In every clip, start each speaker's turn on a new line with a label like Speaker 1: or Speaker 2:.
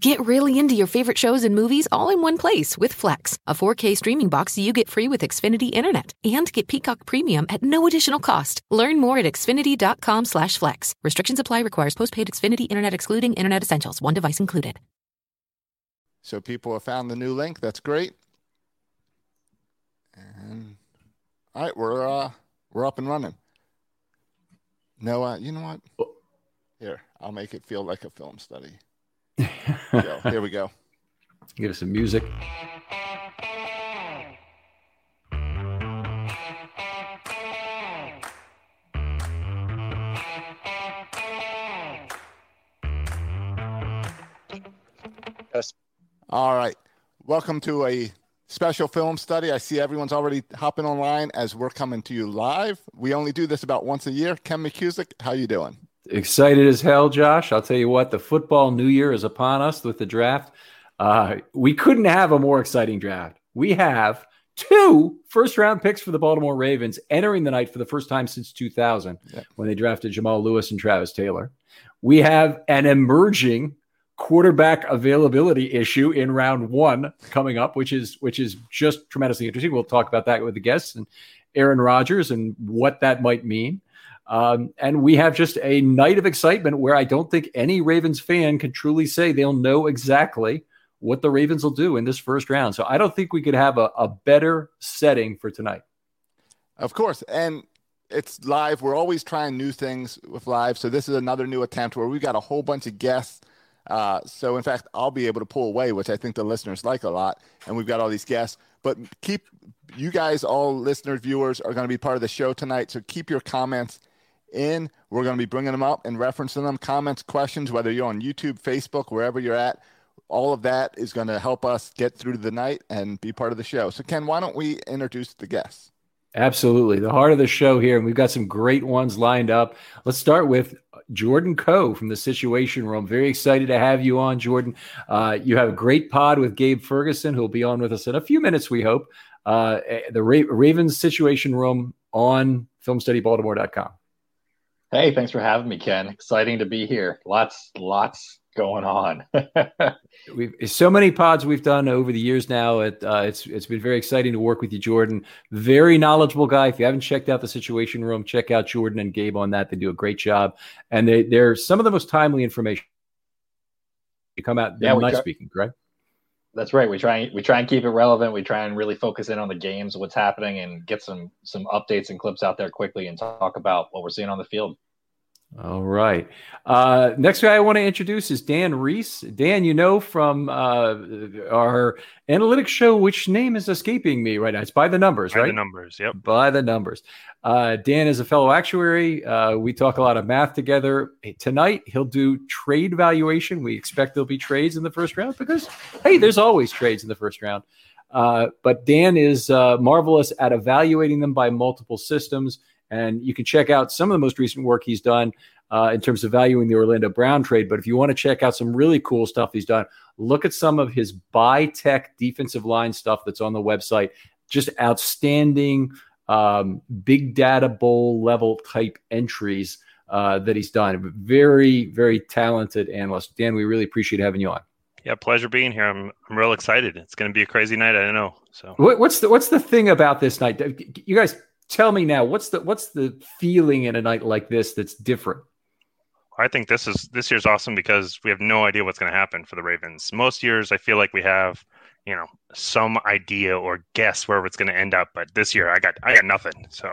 Speaker 1: Get really into your favorite shows and movies all in one place with Flex, a 4K streaming box you get free with Xfinity Internet. And get Peacock Premium at no additional cost. Learn more at xfinity.com slash flex. Restrictions apply requires postpaid Xfinity Internet excluding Internet Essentials. One device included.
Speaker 2: So people have found the new link. That's great. And all right, we're uh we're up and running. No, uh, you know what? Here, I'll make it feel like a film study. Go. Here we go.
Speaker 3: Give us some music.
Speaker 2: Yes. All right. Welcome to a special film study. I see everyone's already hopping online as we're coming to you live. We only do this about once a year. Ken McKusick, how you doing?
Speaker 3: Excited as hell, Josh. I'll tell you what, the football new year is upon us with the draft. Uh, we couldn't have a more exciting draft. We have two first round picks for the Baltimore Ravens entering the night for the first time since 2000 yeah. when they drafted Jamal Lewis and Travis Taylor. We have an emerging quarterback availability issue in round one coming up, which is which is just tremendously interesting. We'll talk about that with the guests and Aaron Rodgers and what that might mean. Um, and we have just a night of excitement where I don't think any Ravens fan can truly say they'll know exactly what the Ravens will do in this first round. So I don't think we could have a, a better setting for tonight.
Speaker 2: Of course. And it's live. We're always trying new things with live. So this is another new attempt where we've got a whole bunch of guests. Uh, so in fact, I'll be able to pull away, which I think the listeners like a lot. And we've got all these guests. But keep you guys, all listeners, viewers, are going to be part of the show tonight. So keep your comments in. We're going to be bringing them up and referencing them. Comments, questions, whether you're on YouTube, Facebook, wherever you're at. All of that is going to help us get through the night and be part of the show. So, Ken, why don't we introduce the guests?
Speaker 3: Absolutely. The heart of the show here. And we've got some great ones lined up. Let's start with Jordan Coe from the Situation Room. Very excited to have you on, Jordan. Uh, you have a great pod with Gabe Ferguson, who'll be on with us in a few minutes, we hope. Uh, the Ra- Ravens Situation Room on filmstudybaltimore.com.
Speaker 4: Hey, thanks for having me, Ken. Exciting to be here. Lots, lots going on.
Speaker 3: we've so many pods we've done over the years now. It, uh, it's it's been very exciting to work with you, Jordan. Very knowledgeable guy. If you haven't checked out the Situation Room, check out Jordan and Gabe on that. They do a great job, and they they're some of the most timely information. You come out. Yeah, nice speaking, correct?
Speaker 4: That's right. We try we try and keep it relevant. We try and really focus in on the games, what's happening, and get some some updates and clips out there quickly, and talk about what we're seeing on the field.
Speaker 3: All right. Uh, next guy I want to introduce is Dan Reese. Dan, you know from uh, our analytics show, which name is escaping me right now? It's by the numbers,
Speaker 5: by
Speaker 3: right?
Speaker 5: the numbers, yep.
Speaker 3: By the numbers. Uh, Dan is a fellow actuary. Uh, we talk a lot of math together. Tonight, he'll do trade valuation. We expect there'll be trades in the first round because, hey, there's always trades in the first round. Uh, but Dan is uh, marvelous at evaluating them by multiple systems and you can check out some of the most recent work he's done uh, in terms of valuing the Orlando Brown trade. But if you want to check out some really cool stuff he's done, look at some of his buy tech defensive line stuff that's on the website. Just outstanding um, big data bowl level type entries uh, that he's done. Very, very talented analyst. Dan, we really appreciate having you on.
Speaker 5: Yeah, pleasure being here. I'm I'm real excited. It's going to be a crazy night. I don't know. So
Speaker 3: what, what's the what's the thing about this night? You guys tell me now what's the what's the feeling in a night like this that's different?
Speaker 5: I think this is this year's awesome because we have no idea what's going to happen for the ravens. Most years i feel like we have you know some idea or guess where it's going to end up but this year i got i got nothing so.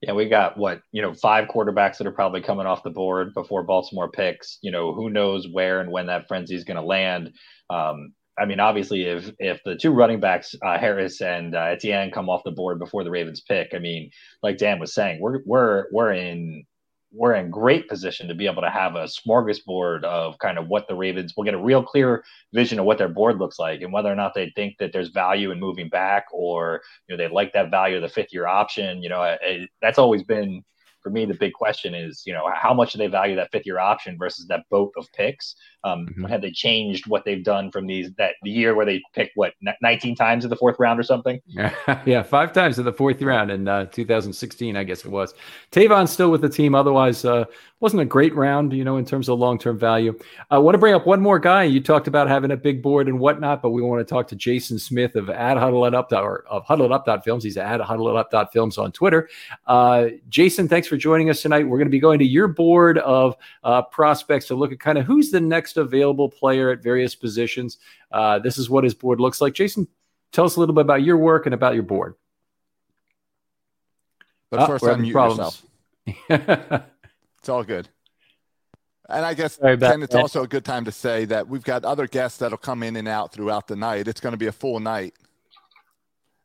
Speaker 4: Yeah we got what you know five quarterbacks that are probably coming off the board before baltimore picks. You know who knows where and when that frenzy is going to land. Um, I mean, obviously, if if the two running backs, uh, Harris and uh, Etienne, come off the board before the Ravens pick, I mean, like Dan was saying, we're we're we're in we're in great position to be able to have a smorgasbord of kind of what the Ravens will get a real clear vision of what their board looks like and whether or not they think that there's value in moving back or you know they like that value of the fifth year option. You know, it, that's always been for me the big question is you know how much do they value that fifth year option versus that boat of picks um, mm-hmm. Have they changed what they've done from these that the year where they picked what 19 times in the fourth round or something?
Speaker 3: yeah, five times in the fourth round in uh, 2016, I guess it was. Tavon's still with the team. Otherwise, uh, wasn't a great round, you know, in terms of long term value. I want to bring up one more guy. You talked about having a big board and whatnot, but we want to talk to Jason Smith of at Huddle It Up or of Huddle It Up Films. He's at Huddle It Up Films on Twitter. Uh, Jason, thanks for joining us tonight. We're going to be going to your board of uh, prospects to look at kind of who's the next available player at various positions. Uh, this is what his board looks like. Jason, tell us a little bit about your work and about your board.
Speaker 2: But oh, first, unmute yourself. it's all good. And I guess Ken, it's also a good time to say that we've got other guests that'll come in and out throughout the night. It's going to be a full night.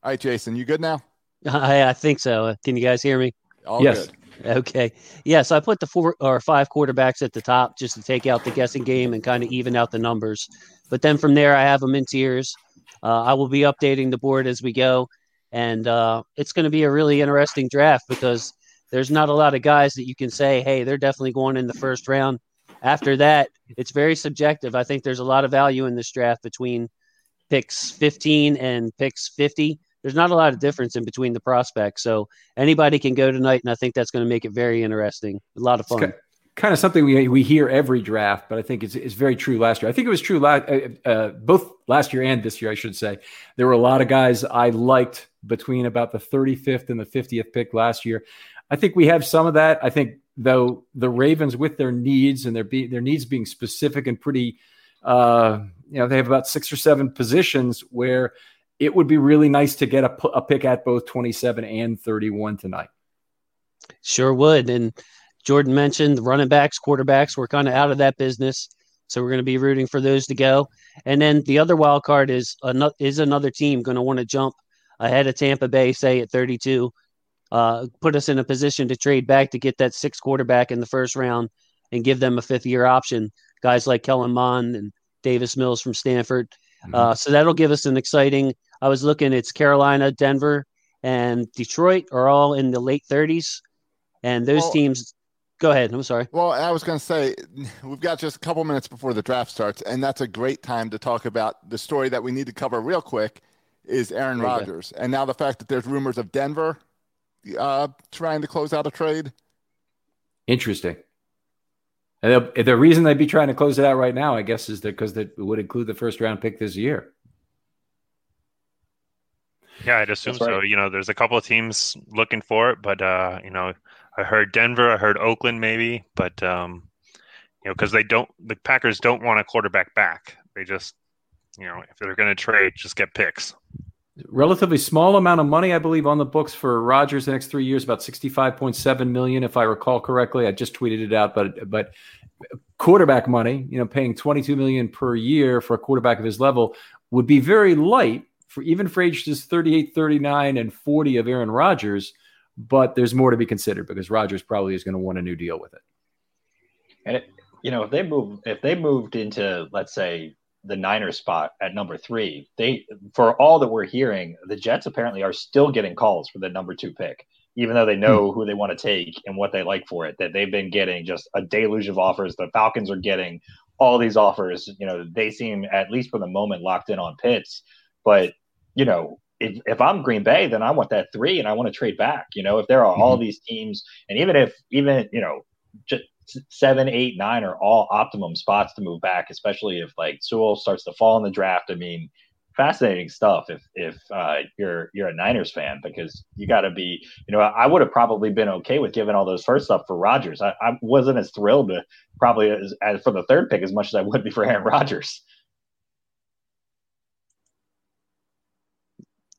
Speaker 2: All right, Jason, you good now?
Speaker 6: I, I think so. Can you guys hear me?
Speaker 2: All yes. good.
Speaker 6: Okay. Yeah. So I put the four or five quarterbacks at the top just to take out the guessing game and kind of even out the numbers. But then from there, I have them in tiers. Uh, I will be updating the board as we go. And uh, it's going to be a really interesting draft because there's not a lot of guys that you can say, hey, they're definitely going in the first round. After that, it's very subjective. I think there's a lot of value in this draft between picks 15 and picks 50 there's not a lot of difference in between the prospects. So anybody can go tonight, and I think that's going to make it very interesting. A lot of fun.
Speaker 3: Kind of something we we hear every draft, but I think it's, it's very true last year. I think it was true last, uh, uh, both last year and this year, I should say. There were a lot of guys I liked between about the 35th and the 50th pick last year. I think we have some of that. I think though the Ravens with their needs and their be, their needs being specific and pretty, uh, you know, they have about six or seven positions where it would be really nice to get a, a pick at both 27 and 31 tonight.
Speaker 6: Sure would. And Jordan mentioned the running backs, quarterbacks. We're kind of out of that business. So we're going to be rooting for those to go. And then the other wild card is another, is another team going to want to jump ahead of Tampa Bay, say at 32, uh, put us in a position to trade back to get that sixth quarterback in the first round and give them a fifth year option. Guys like Kellen Mond and Davis Mills from Stanford. Mm-hmm. Uh, so that'll give us an exciting I was looking, it's Carolina, Denver, and Detroit are all in the late 30s. And those well, teams, go ahead. I'm sorry.
Speaker 2: Well, I was going to say, we've got just a couple minutes before the draft starts, and that's a great time to talk about the story that we need to cover real quick is Aaron Rodgers. And now the fact that there's rumors of Denver uh, trying to close out a trade.
Speaker 3: Interesting. And the reason they'd be trying to close it out right now, I guess, is that because it would include the first round pick this year.
Speaker 5: Yeah, I'd assume right. so. You know, there's a couple of teams looking for it, but uh, you know, I heard Denver, I heard Oakland, maybe, but um, you know, because they don't, the Packers don't want a quarterback back. They just you know, if they're going to trade, just get picks.
Speaker 3: Relatively small amount of money, I believe, on the books for Rodgers the next three years, about sixty-five point seven million, if I recall correctly. I just tweeted it out, but but quarterback money, you know, paying twenty-two million per year for a quarterback of his level would be very light for even for ages 38, 39, and 40 of Aaron Rodgers. But there's more to be considered because Rodgers probably is going to want a new deal with it.
Speaker 4: And it, you know, if they move, if they moved into, let's say, the Niners spot at number three, they, for all that we're hearing, the Jets apparently are still getting calls for the number two pick, even though they know hmm. who they want to take and what they like for it. That they've been getting just a deluge of offers. The Falcons are getting all these offers. You know, they seem at least for the moment locked in on Pitts, but you know. If, if I'm Green Bay, then I want that three, and I want to trade back. You know, if there are all these teams, and even if even you know, just seven, eight, nine are all optimum spots to move back, especially if like Sewell starts to fall in the draft. I mean, fascinating stuff if if uh, you're you're a Niners fan because you got to be. You know, I would have probably been okay with giving all those first up for Rodgers. I, I wasn't as thrilled to probably as, as for the third pick as much as I would be for Aaron Rodgers.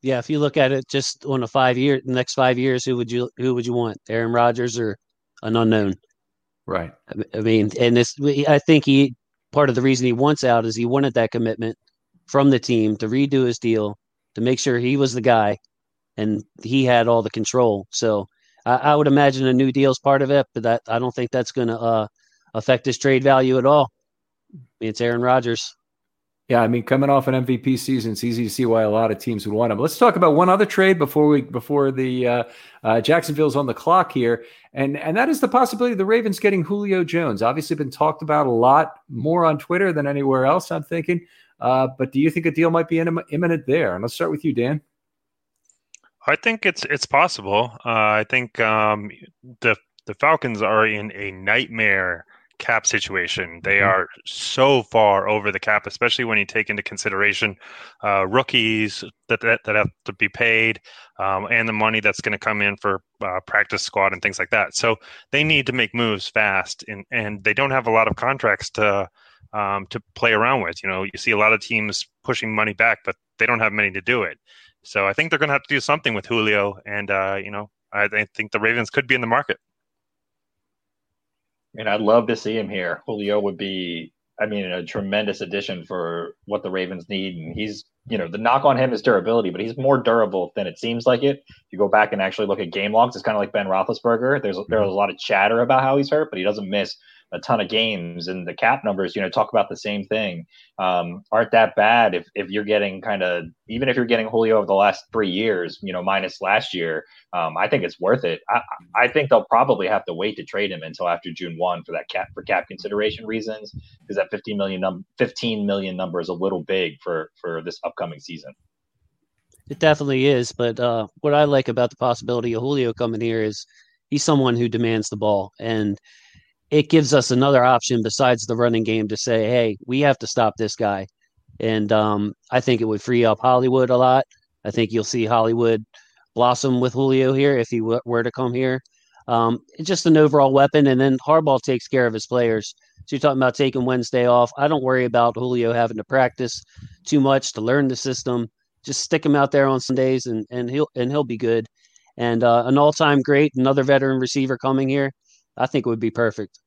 Speaker 6: Yeah, if you look at it just on a five year, next five years, who would you who would you want, Aaron Rodgers or an unknown?
Speaker 3: Right.
Speaker 6: I mean, and this, I think he, part of the reason he wants out is he wanted that commitment from the team to redo his deal, to make sure he was the guy and he had all the control. So I, I would imagine a new deal is part of it, but that I don't think that's going to uh, affect his trade value at all. I mean, it's Aaron Rodgers.
Speaker 3: Yeah, I mean, coming off an MVP season, it's easy to see why a lot of teams would want him. Let's talk about one other trade before we before the uh, uh, Jacksonville's on the clock here, and and that is the possibility of the Ravens getting Julio Jones. Obviously, been talked about a lot more on Twitter than anywhere else. I'm thinking, uh, but do you think a deal might be imminent there? And let's start with you, Dan.
Speaker 5: I think it's it's possible. Uh, I think um, the the Falcons are in a nightmare cap situation. They mm-hmm. are so far over the cap, especially when you take into consideration uh, rookies that, that, that have to be paid um, and the money that's going to come in for uh, practice squad and things like that. So they need to make moves fast, and and they don't have a lot of contracts to um, to play around with. You know, you see a lot of teams pushing money back, but they don't have money to do it. So I think they're going to have to do something with Julio, and uh, you know, I, I think the Ravens could be in the market.
Speaker 4: Mean, I'd love to see him here. Julio would be, I mean, a tremendous addition for what the Ravens need. And he's, you know, the knock on him is durability, but he's more durable than it seems like it. If you go back and actually look at game logs, it's kind of like Ben Roethlisberger. There's there's a lot of chatter about how he's hurt, but he doesn't miss a ton of games and the cap numbers you know talk about the same thing. Um, aren't that bad if, if you're getting kind of even if you're getting julio over the last three years you know minus last year um, i think it's worth it. I, I think they'll probably have to wait to trade him until after june 1 for that cap for cap consideration reasons because that 15 million num- 15 million number is a little big for for this upcoming season.
Speaker 6: It definitely is but uh, what i like about the possibility of julio coming here is he's someone who demands the ball and it gives us another option besides the running game to say, hey, we have to stop this guy. And um, I think it would free up Hollywood a lot. I think you'll see Hollywood blossom with Julio here if he w- were to come here. Um, just an overall weapon. And then Harbaugh takes care of his players. So you're talking about taking Wednesday off. I don't worry about Julio having to practice too much to learn the system. Just stick him out there on Sundays and, and he'll and he'll be good. And uh, an all-time great, another veteran receiver coming here. I think it would be perfect.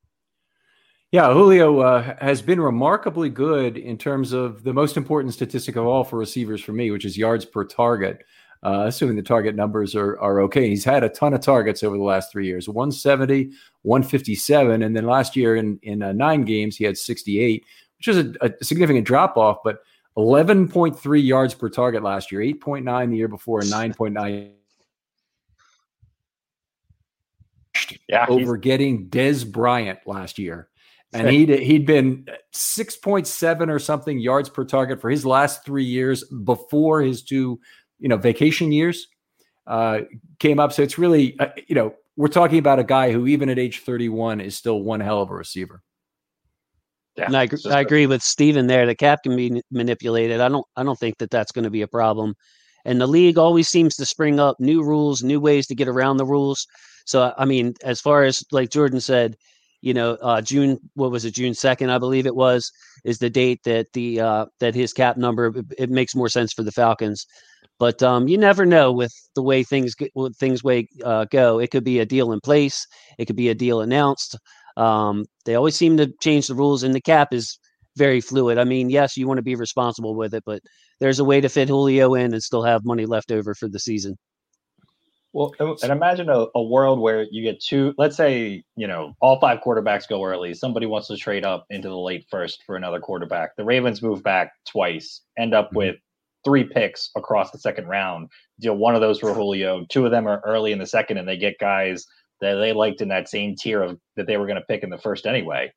Speaker 3: Yeah, Julio uh, has been remarkably good in terms of the most important statistic of all for receivers for me, which is yards per target. Uh, assuming the target numbers are, are okay. He's had a ton of targets over the last three years 170, 157. And then last year in, in uh, nine games, he had 68, which is a, a significant drop off, but 11.3 yards per target last year, 8.9 the year before, and 9.9 yeah, over getting Dez Bryant last year. And he'd he'd been 6.7 or something yards per target for his last three years before his two, you know, vacation years uh, came up. So it's really, uh, you know, we're talking about a guy who even at age 31 is still one hell of a receiver.
Speaker 6: Yeah, and I, I agree with Steven there. The cap can be manipulated. I don't I don't think that that's going to be a problem. And the league always seems to spring up new rules, new ways to get around the rules. So, I mean, as far as like Jordan said, you know, uh, June, what was it, June 2nd, I believe it was, is the date that the uh, that his cap number it, it makes more sense for the Falcons. But um, you never know with the way things things way uh, go. It could be a deal in place. It could be a deal announced. Um, they always seem to change the rules, and the cap is very fluid. I mean, yes, you want to be responsible with it, but there's a way to fit Julio in and still have money left over for the season.
Speaker 4: Well, and imagine a, a, world where you get two, let's say, you know, all five quarterbacks go early. Somebody wants to trade up into the late first for another quarterback. The Ravens move back twice, end up mm-hmm. with three picks across the second round. Deal one of those for Julio. Two of them are early in the second, and they get guys that they liked in that same tier of that they were going to pick in the first anyway.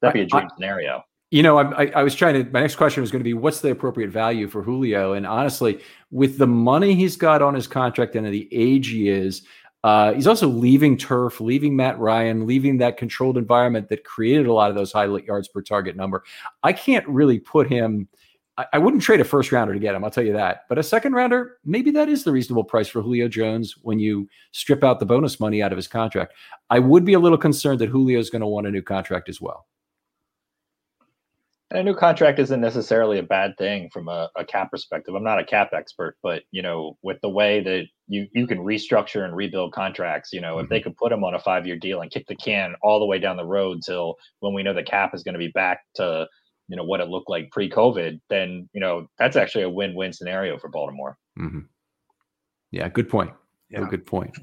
Speaker 4: That'd be a dream I, scenario.
Speaker 3: You know, I, I, was trying to. My next question was going to be, what's the appropriate value for Julio? And honestly, with the money he's got on his contract and the age he is, uh, he's also leaving turf, leaving Matt Ryan, leaving that controlled environment that created a lot of those high yards per target number. I can't really put him. I, I wouldn't trade a first rounder to get him. I'll tell you that. But a second rounder, maybe that is the reasonable price for Julio Jones when you strip out the bonus money out of his contract. I would be a little concerned that Julio is going to want a new contract as well.
Speaker 4: And a new contract isn't necessarily a bad thing from a, a, cap perspective. I'm not a cap expert, but you know, with the way that you you can restructure and rebuild contracts, you know, mm-hmm. if they mm-hmm. could put them on a five year deal and kick the can all the way down the road till when we know the cap is going to be back to you know what it looked like pre COVID, then you know that's actually a win win scenario for Baltimore.
Speaker 3: Mm-hmm. Yeah, good point. Yeah, good point.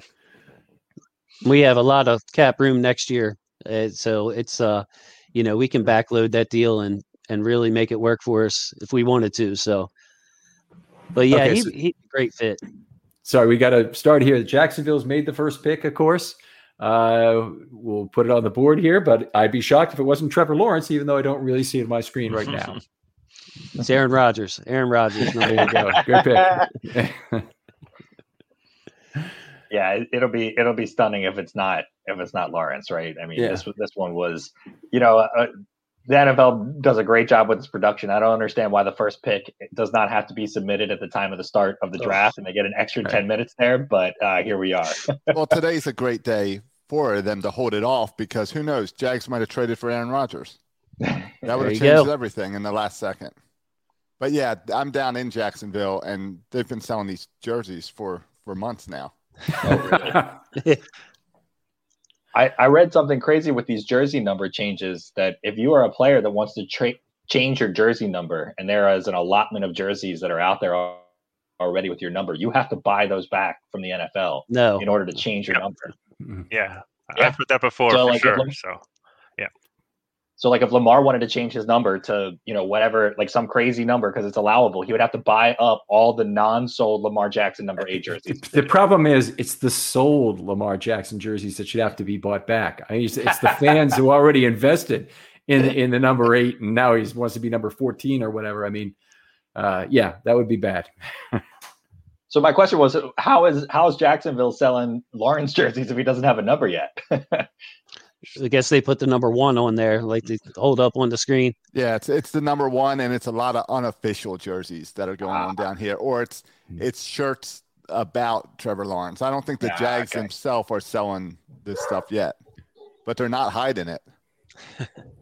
Speaker 6: We have a lot of cap room next year, uh, so it's uh, you know, we can backload that deal and and really make it work for us if we wanted to. So, but yeah, okay, he, so, he great fit.
Speaker 3: Sorry, we got to start here. Jacksonville's made the first pick, of course. Uh, we'll put it on the board here, but I'd be shocked if it wasn't Trevor Lawrence, even though I don't really see it on my screen right now.
Speaker 6: it's Aaron Rodgers. Aaron Rodgers.
Speaker 3: there you go. Good pick.
Speaker 4: yeah, it, will be it'll be stunning if it's not if it's not Lawrence, right? I mean, yeah. this this one was, you know, uh, the NFL does a great job with its production. I don't understand why the first pick does not have to be submitted at the time of the start of the draft, and they get an extra right. ten minutes there. But uh, here we are.
Speaker 2: well, today's a great day for them to hold it off because who knows? Jags might have traded for Aaron Rodgers. That would have changed go. everything in the last second. But yeah, I'm down in Jacksonville, and they've been selling these jerseys for for months now.
Speaker 4: Oh, really? I, I read something crazy with these jersey number changes that if you are a player that wants to tra- change your jersey number and there is an allotment of jerseys that are out there already with your number, you have to buy those back from the NFL
Speaker 6: no.
Speaker 4: in order to change your yep. number.
Speaker 5: Mm-hmm. Yeah. yeah. I've heard that before so, for like, sure. So
Speaker 4: so like if Lamar wanted to change his number to, you know, whatever, like some crazy number because it's allowable, he would have to buy up all the non-sold Lamar Jackson number eight jerseys.
Speaker 3: The, the problem is it's the sold Lamar Jackson jerseys that should have to be bought back. I mean, it's, it's the fans who already invested in in the number eight and now he wants to be number 14 or whatever. I mean, uh, yeah, that would be bad.
Speaker 4: so my question was how is how is Jacksonville selling Lawrence jerseys if he doesn't have a number yet?
Speaker 6: I guess they put the number one on there, like they hold up on the screen.
Speaker 2: Yeah, it's it's the number one, and it's a lot of unofficial jerseys that are going on down here, or it's hmm. it's shirts about Trevor Lawrence. I don't think the Jags okay. themselves are selling this stuff yet, but they're not hiding it.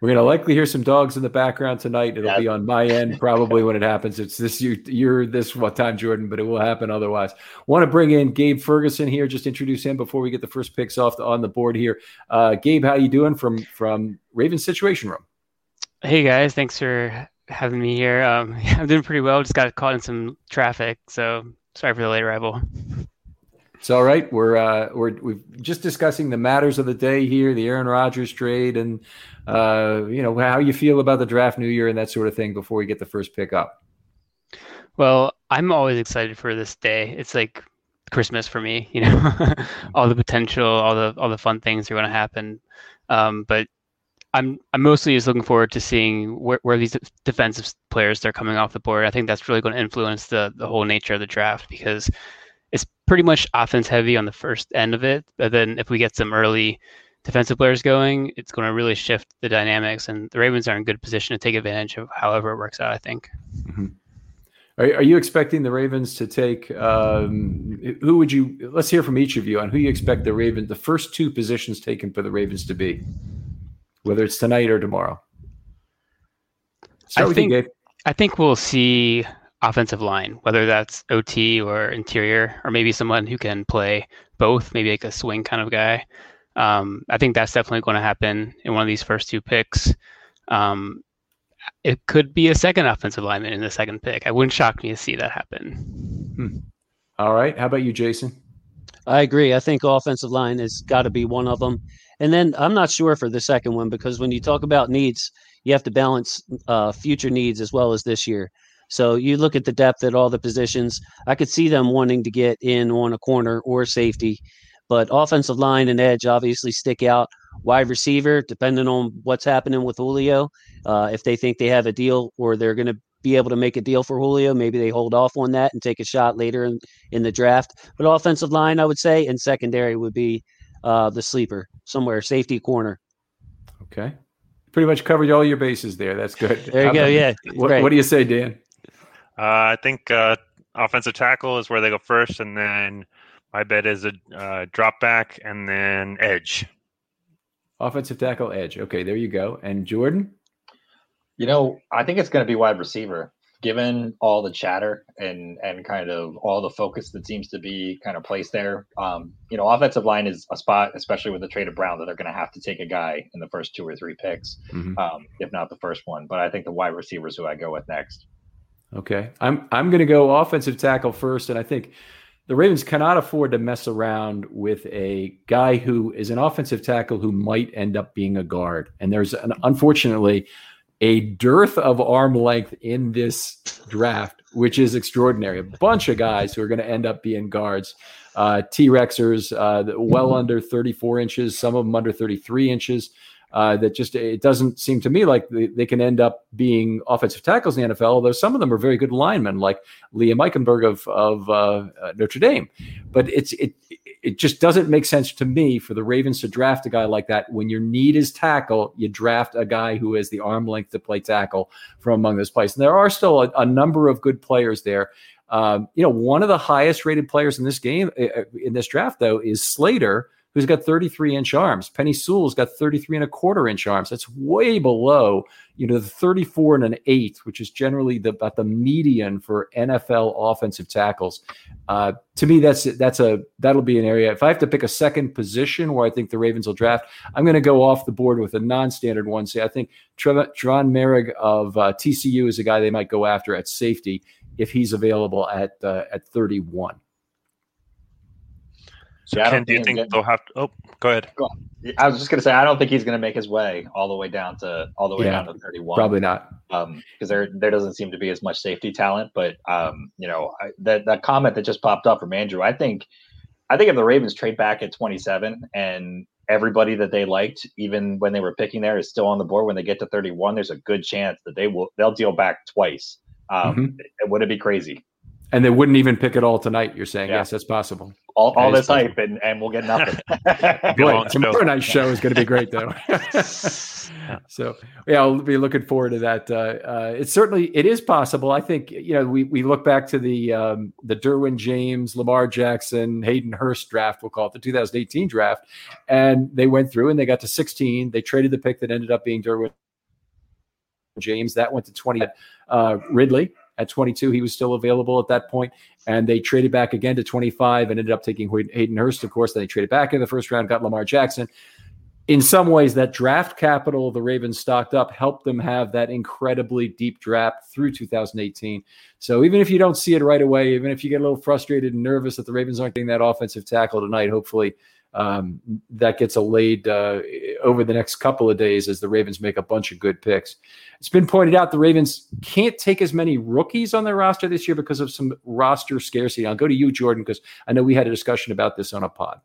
Speaker 3: We're going to likely hear some dogs in the background tonight. It'll yeah. be on my end probably when it happens. It's this year, you're this what time, Jordan, but it will happen otherwise. Want to bring in Gabe Ferguson here. Just introduce him before we get the first picks off the, on the board here. Uh, Gabe, how you doing from from Ravens Situation Room?
Speaker 7: Hey guys, thanks for having me here. Um, I'm doing pretty well. Just got caught in some traffic, so sorry for the late arrival.
Speaker 3: It's all right. We're uh, we're we're just discussing the matters of the day here, the Aaron Rodgers trade, and uh, you know how you feel about the draft new year and that sort of thing before we get the first pick up.
Speaker 7: Well, I'm always excited for this day. It's like Christmas for me. You know, all the potential, all the all the fun things are going to happen. Um, but I'm I'm mostly just looking forward to seeing where, where these defensive players are coming off the board. I think that's really going to influence the the whole nature of the draft because it's pretty much offense heavy on the first end of it. But then if we get some early defensive players going, it's going to really shift the dynamics. And the Ravens are in good position to take advantage of however it works out, I think.
Speaker 3: Mm-hmm. Are, are you expecting the Ravens to take? Um, who would you? Let's hear from each of you on who you expect the Ravens, the first two positions taken for the Ravens to be, whether it's tonight or tomorrow.
Speaker 7: Start I think. I think we'll see offensive line, whether that's OT or interior, or maybe someone who can play both, maybe like a swing kind of guy. Um, I think that's definitely going to happen in one of these first two picks. Um, it could be a second offensive lineman in the second pick. I wouldn't shock me to see that happen.
Speaker 3: Hmm. All right. How about you, Jason?
Speaker 6: I agree. I think offensive line has got to be one of them. And then I'm not sure for the second one because when you talk about needs, you have to balance uh, future needs as well as this year. So you look at the depth at all the positions. I could see them wanting to get in on a corner or safety, but offensive line and edge obviously stick out. Wide receiver, depending on what's happening with Julio, uh, if they think they have a deal or they're going to be able to make a deal for Julio, maybe they hold off on that and take a shot later in, in the draft. But offensive line, I would say, and secondary would be uh, the sleeper somewhere, safety corner.
Speaker 3: Okay. Pretty much covered all your bases there. That's good.
Speaker 6: There you go. Yeah.
Speaker 3: What, what, do you say, Dan?
Speaker 5: Uh, I think uh, offensive tackle is where they go first, and then my bet is a uh, drop back and then edge.
Speaker 3: Offensive tackle, edge. Okay, there you go. And Jordan?
Speaker 4: You know, I think it's going to be wide receiver. Given all the chatter and and kind of all the focus that seems to be kind of placed there, um, you know, offensive line is a spot, especially with the trade of Brown, that they're going to have to take a guy in the first two or three picks, mm-hmm. um, if not the first one. But I think the wide receivers who I go with next.
Speaker 3: Okay, I'm I'm going to go offensive tackle first, and I think the Ravens cannot afford to mess around with a guy who is an offensive tackle who might end up being a guard. And there's an, unfortunately a dearth of arm length in this draft, which is extraordinary. A bunch of guys who are going to end up being guards. Uh, T Rexers, uh, well under 34 inches, some of them under 33 inches uh, that just it doesn't seem to me like they, they, can end up being offensive tackles in the NFL. Although some of them are very good linemen, like Liam Eichenberg of of uh, uh, Notre Dame. But it's it it just doesn't make sense to me for the Ravens to draft a guy like that when your need is tackle. You draft a guy who has the arm length to play tackle from among this place. And there are still a, a number of good players there. Um, you know, one of the highest rated players in this game uh, uh, in this draft, though, is Slater who's got 33 inch arms. Penei Sewell's got 33 and a quarter inch arms. That's way below, you know, the 34 and an eighth, which is generally the, about the median for NFL offensive tackles. Uh, to me, that's that's a that'll be an area. If I have to pick a second position where I think the Ravens will draft, I'm going to go off the board with a non-standard one. Say I think Trevon Moehrig of uh, TCU is a guy they might go after at safety if he's available at uh, at 31.
Speaker 5: So yeah, Ken, do you think getting... they'll have to? Oh, go ahead. Go
Speaker 4: I was just going to say I don't think he's going to make his way all the way down to all the way yeah, down to 31.
Speaker 3: Probably not.
Speaker 4: Um, because there there doesn't seem to be as much safety talent. But um, you know, I, that that comment that just popped up from Andrew, I think, I think if the Ravens trade back at 27 and everybody that they liked, even when they were picking there, is still on the board when they get to 31, there's a good chance that they will they'll deal back twice. Um, mm-hmm. Would it be crazy?
Speaker 3: And they wouldn't even pick it all tonight. You're saying yeah. yes, that's possible.
Speaker 4: All, all this hype and, and we'll get nothing.
Speaker 3: Boy, tomorrow night's show is going to be great, though. so yeah, I'll be looking forward to that. Uh, uh, it's certainly it is possible. I think you know we we look back to the um, the Derwin James, Lamar Jackson, Hayden Hurst draft. We'll call it the 2018 draft, and they went through and they got to 16. They traded the pick that ended up being Derwin James. That went to 20. Uh, Ridley at 22. He was still available at that point, and they traded back again to 25 and ended up taking Hayden Hurst, of course. Then they traded back in the first round, got Lamar Jackson. In some ways, that draft capital the Ravens stocked up helped them have that incredibly deep draft through 2018. So even if you don't see it right away, even if you get a little frustrated and nervous that the Ravens aren't getting that offensive tackle tonight, hopefully um, that gets allayed uh, over the next couple of days as the Ravens make a bunch of good picks. It's been pointed out the Ravens can't take as many rookies on their roster this year because of some roster scarcity. I'll go to you, Jordan, because I know we had a discussion about this on a pod.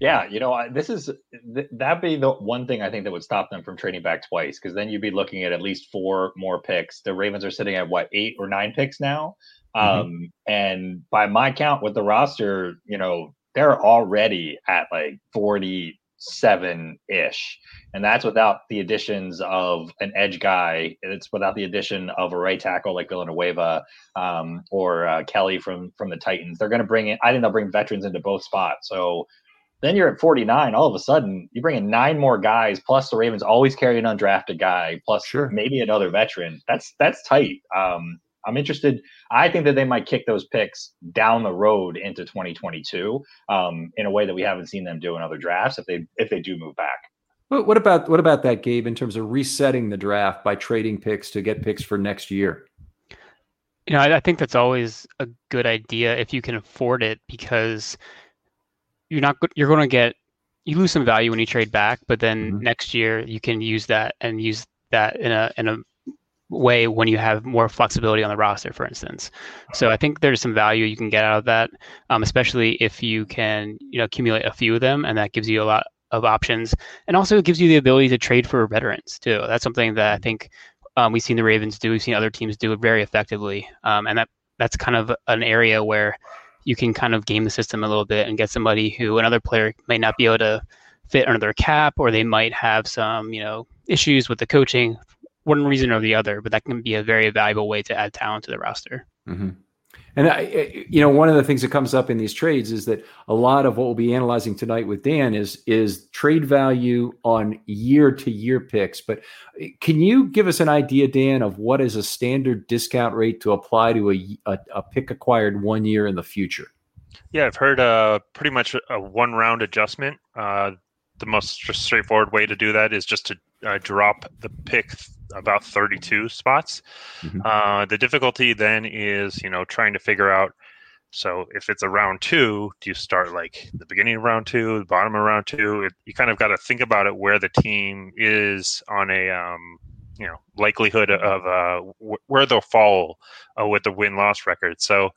Speaker 4: Yeah, you know, this is th- that'd be the one thing I think that would stop them from trading back twice, because then you'd be looking at at least four more picks. The Ravens are sitting at what eight or nine picks now, mm-hmm. um, and by my count with the roster, you know, they're already at like 47 ish. And that's without the additions of an edge guy. It's without the addition of a right tackle like Villanueva um, or uh, Kelly from from the Titans. They're going to bring in. I think they'll bring veterans into both spots. So then you're at 49. All of a sudden, you bring in nine more guys. Plus, the Ravens always carry an undrafted guy. Plus,
Speaker 3: sure.
Speaker 4: maybe another veteran. That's that's tight. Um, I'm interested. I think that they might kick those picks down the road into 2022 um, in a way that we haven't seen them do in other drafts if they if they do move back.
Speaker 3: What about what about that, Gabe? In terms of resetting the draft by trading picks to get picks for next year.
Speaker 7: You know, I, I think that's always a good idea if you can afford it because you're not you're going to get you lose some value when you trade back, but then mm-hmm. next year you can use that and use that in a in a way when you have more flexibility on the roster, for instance. So I think there's some value you can get out of that, um, especially if you can you know accumulate a few of them, and that gives you a lot of options, and also it gives you the ability to trade for veterans too. That's something that I think um, we've seen the Ravens do, we've seen other teams do it very effectively, um, and that that's kind of an area where you can kind of game the system a little bit and get somebody who another player may not be able to fit under their cap, or they might have some, you know, issues with the coaching, one reason or the other. But that can be a very valuable way to add talent to the roster.
Speaker 3: Mm-hmm. And I, you know, one of the things that comes up in these trades is that a lot of what we'll be analyzing tonight with Dan is is trade value on year to year picks. But can you give us an idea, Dan, of what is a standard discount rate to apply to a, a, a pick acquired one year in the future?
Speaker 5: Yeah, I've heard uh, pretty much a one round adjustment. Uh, the most straightforward way to do that is just to uh, drop the pick about 32 spots. Mm-hmm. Uh, the difficulty then is, you know, trying to figure out. So if it's a round two, do you start like the beginning of round two, the bottom of round two? It, you kind of got to think about it where the team is on a, um, you know, likelihood of uh, w- where they'll fall uh, with the win loss record. So,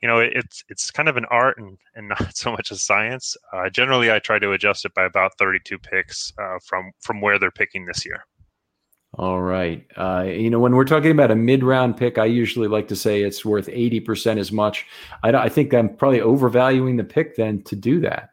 Speaker 5: you know, it's it's kind of an art and, and not so much a science. Uh, generally, I try to adjust it by about 32 picks uh, from from where they're picking this year.
Speaker 3: All right. Uh, you know, when we're talking about a mid-round pick, I usually like to say it's worth 80% as much. I, I think I'm probably overvaluing the pick then to do that.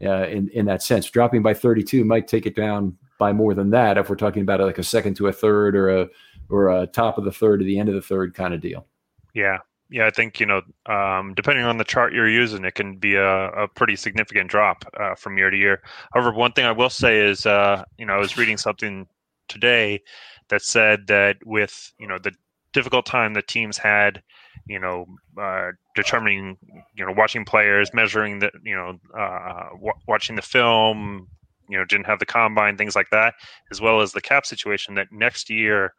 Speaker 3: Uh, in in that sense, dropping by 32 might take it down by more than that if we're talking about like a second to a third or a or a top of the third to the end of the third kind of deal.
Speaker 5: Yeah, yeah, I think you know, um, depending on the chart you're using, it can be a, a pretty significant drop uh, from year to year. However, one thing I will say is, uh, you know, I was reading something today that said that with you know the difficult time that teams had, you know, uh, determining, you know, watching players, measuring the, you know, uh, w- watching the film, you know, didn't have the combine, things like that, as well as the cap situation. That next year,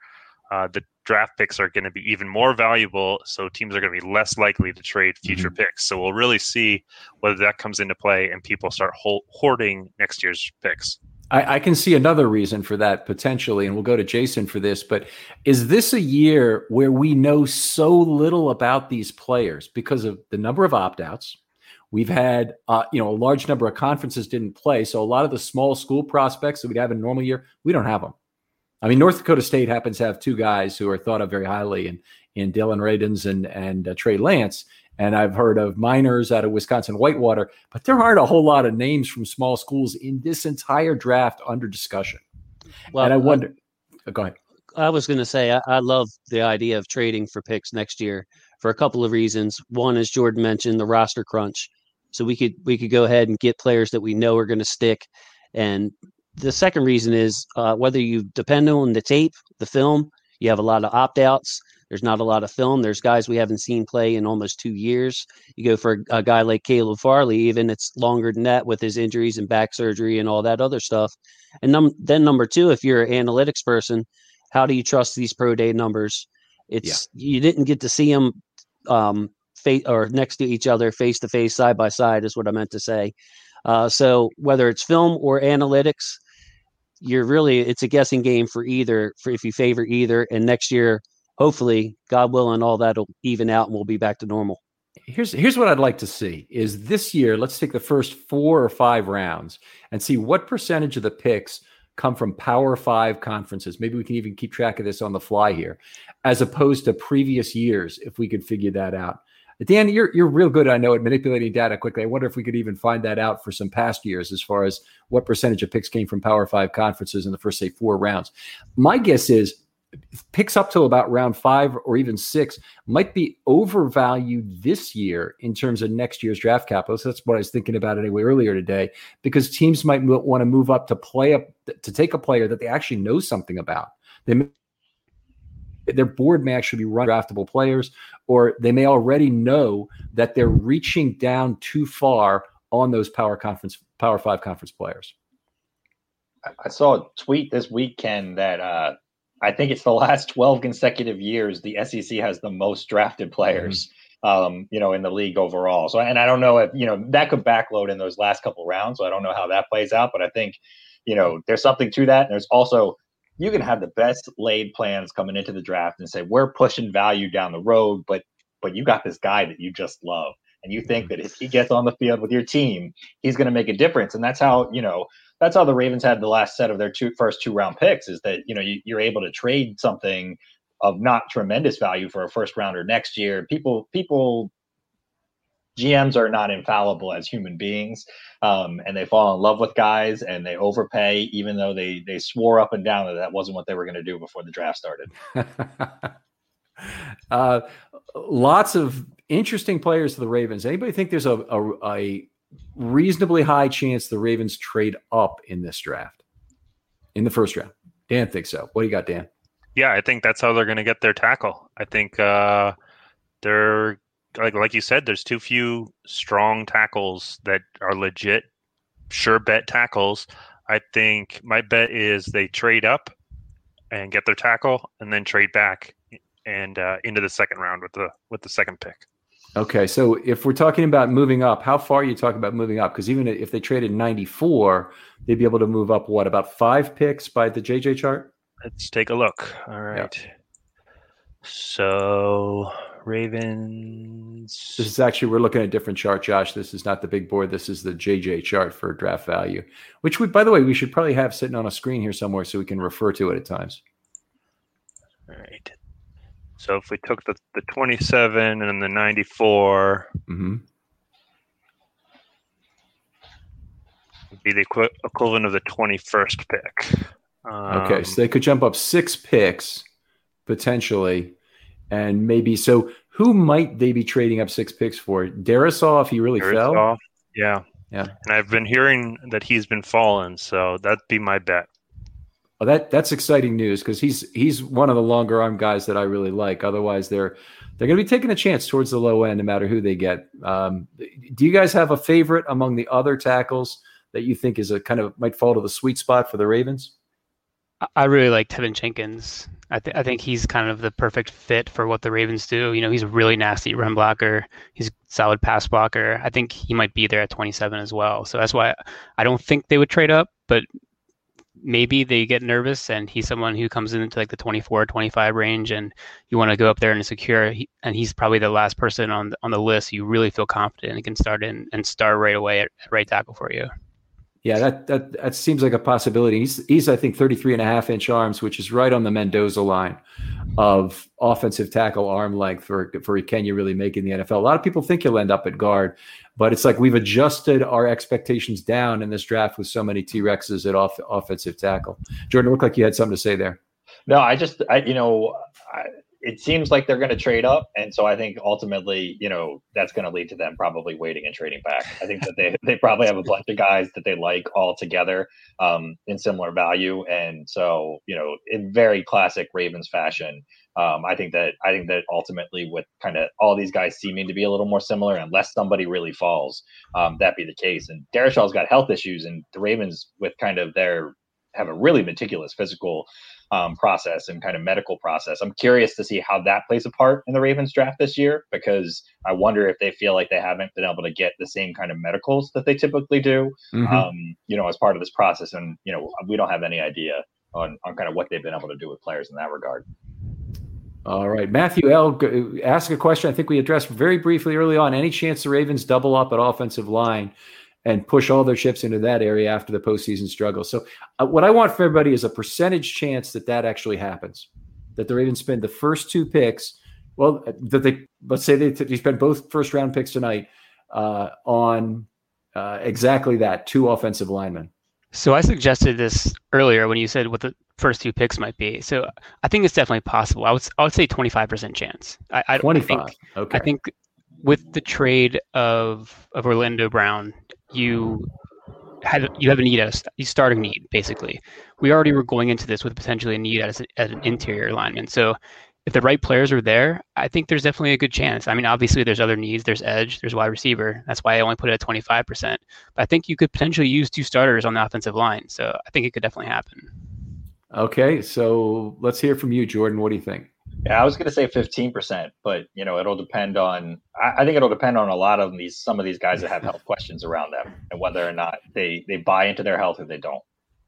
Speaker 5: uh, the draft picks are going to be even more valuable. So teams are going to be less likely to trade future mm-hmm. picks. So we'll really see whether that comes into play and people start hoarding next year's picks.
Speaker 3: I, I, can see another reason for that potentially, and we'll go to Jason for this. But is this a year where we know so little about these players because of the number of opt outs? We've had, uh, you know, a large number of conferences didn't play, so a lot of the small school prospects that we'd have in a normal year, we don't have them. I mean, North Dakota State happens to have two guys who are thought of very highly in in Dillon Radunz and and uh, Trey Lance, and I've heard of Meinerz out of Wisconsin Whitewater, but there aren't a whole lot of names from small schools in this entire draft under discussion. Well, and I wonder. I, uh, go ahead.
Speaker 6: I was going to say I, I love the idea of trading for picks next year for a couple of reasons. One, as Jordan mentioned, the roster crunch. So we could we could go ahead and get players that we know are going to stick. And the second reason is uh, whether you depend on the tape, the film, you have a lot of opt outs. There's not a lot of film. There's guys we haven't seen play in almost two years. You go for a, a guy like Caleb Farley, even it's longer than that with his injuries and back surgery and all that other stuff. And num- then number two, if you're an analytics person, how do you trust these pro day numbers? It's yeah. you didn't get to see them um, face or next to each other, face to face, side by side, is what I meant to say. Uh, so whether it's film or analytics, you're really it's a guessing game for either for if you favor either. And next year, hopefully, God willing, all that'll even out and we'll be back to normal.
Speaker 3: Here's here's what I'd like to see is this year. Let's take the first four or five rounds and see what percentage of the picks come from Power Five conferences. Maybe we can even keep track of this on the fly here, as opposed to previous years, if we could figure that out. Dan, you're you're real good. I know at manipulating data quickly. I wonder if we could even find that out for some past years, as far as what percentage of picks came from Power Five conferences in the first say four rounds. My guess is picks up to about round five or even six might be overvalued this year in terms of next year's draft capital. So that's what I was thinking about anyway earlier today, because teams might want to move up to play up to take a player that they actually know something about. They may, their board may actually be run draftable players, or they may already know that they're reaching down too far on those power conference, power five conference players.
Speaker 4: I saw a tweet this weekend that uh, I think it's the last 12 consecutive years the SEC has the most drafted players. Mm-hmm. Um, you know, in the league overall. So, and I don't know if you know that could backload in those last couple rounds. So I don't know how that plays out, but I think you know there's something to that. And there's also you can have the best laid plans coming into the draft and say we're pushing value down the road, but but you got this guy that you just love, and you think mm-hmm. that if he gets on the field with your team, he's going to make a difference. And that's how you know that's how the Ravens had the last set of their two first two round picks is that you know you, you're able to trade something of not tremendous value for a first rounder next year. People people GMs are not infallible as human beings, um, and they fall in love with guys and they overpay, even though they they swore up and down that that wasn't what they were going to do before the draft started.
Speaker 3: uh, lots of interesting players to the Ravens. Anybody think there's a, a, a reasonably high chance the Ravens trade up in this draft in the first round. Dan thinks so. What do you got, Dan?
Speaker 5: Yeah, I think that's how they're going to get their tackle. I think uh, they're like like you said. There's too few strong tackles that are legit, sure bet tackles. I think my bet is they trade up and get their tackle, and then trade back and uh, into the second round with the with the second pick.
Speaker 3: Okay, so if we're talking about moving up, how far are you talking about moving up? Because even if they traded 94, they'd be able to move up what about five picks by the JJ chart?
Speaker 5: Let's take a look. All right. So Ravens.
Speaker 3: This is actually we're looking at a different chart, Josh. This is not the big board. This is the JJ chart for draft value, which we, by the way, we should probably have sitting on a screen here somewhere so we can refer to it at times.
Speaker 5: All right. So if we took the, the 27 and the 94,
Speaker 3: mm-hmm.
Speaker 5: would be the equi- equivalent of the 21st pick.
Speaker 3: Um, okay, so they could jump up six picks potentially, and maybe so. Who might they be trading up six picks for? Darrisaw, if he really Darrisaw, fell.
Speaker 5: Yeah,
Speaker 3: yeah.
Speaker 5: And I've been hearing that he's been falling, so that'd be my bet.
Speaker 3: Well, that that's exciting news because he's he's one of the longer arm guys that I really like. Otherwise, they're they're going to be taking a chance towards the low end, no matter who they get. Um, do you guys have a favorite among the other tackles that you think is a kind of might fall to the sweet spot for the Ravens?
Speaker 7: I really like Teven Jenkins. I, th- I think he's kind of the perfect fit for what the Ravens do. You know, he's a really nasty run blocker. He's a solid pass blocker. I think he might be there at 27 as well. So that's why I don't think they would trade up, but maybe they get nervous and he's someone who comes into like the 24 25 range and you want to go up there and secure and he's probably the last person on the, on the list you really feel confident and can start in and start right away at right tackle for you
Speaker 3: yeah that, that that seems like a possibility he's he's i think 33 and a half inch arms which is right on the mendoza line of offensive tackle arm length for for you really make in the nfl a lot of people think he'll end up at guard but it's like we've adjusted our expectations down in this draft with so many T Rexes at off, offensive tackle. Jordan, looked like you had something to say there.
Speaker 4: No, I just, I, you know, I, it seems like they're going to trade up, and so I think ultimately, you know, that's going to lead to them probably waiting and trading back. I think that they they probably have a bunch of guys that they like all together um, in similar value, and so you know, in very classic Ravens fashion, um, I think that I think that ultimately, with kind of all these guys seeming to be a little more similar, unless somebody really falls, um, that be the case. And Darrisaw's got health issues, and the Ravens, with kind of their have a really meticulous physical um, process and kind of medical process. I'm curious to see how that plays a part in the Ravens draft this year because I wonder if they feel like they haven't been able to get the same kind of medicals that they typically do, mm-hmm. um, you know, as part of this process. And you know, we don't have any idea on on kind of what they've been able to do with players in that regard.
Speaker 3: All right. Matthew L. ask a question I think we addressed very briefly early on. Any chance the Ravens double up at offensive line and push all their chips into that area after the postseason struggle? So, uh, what I want for everybody is a percentage chance that that actually happens, that the Ravens spend the first two picks Well, that they let's say they, they spend both first round picks tonight uh, on uh, exactly that two offensive linemen.
Speaker 7: So I suggested this earlier when you said what the first two picks might be. So I think it's definitely possible. I would I would say twenty five percent chance. I, I,
Speaker 3: twenty five.
Speaker 7: I think,
Speaker 3: okay.
Speaker 7: I think with the trade of of Orlando Brown, you had you have a need as you starting need basically. We already were going into this with potentially a need as, a, an interior lineman. So if the right players are there, I think there's definitely a good chance. I mean, obviously there's other needs. There's edge. There's wide receiver. That's why I only put it at 25%. But I think you could potentially use two starters on the offensive line. So I think it could definitely happen.
Speaker 3: Okay, so let's hear from you, Jordan. What do you think?
Speaker 4: Yeah, I was going to say 15%, but you know, it'll depend on. I, I think it'll depend on a lot of these. Some of these guys that have health questions around them, and whether or not they they buy into their health or they don't.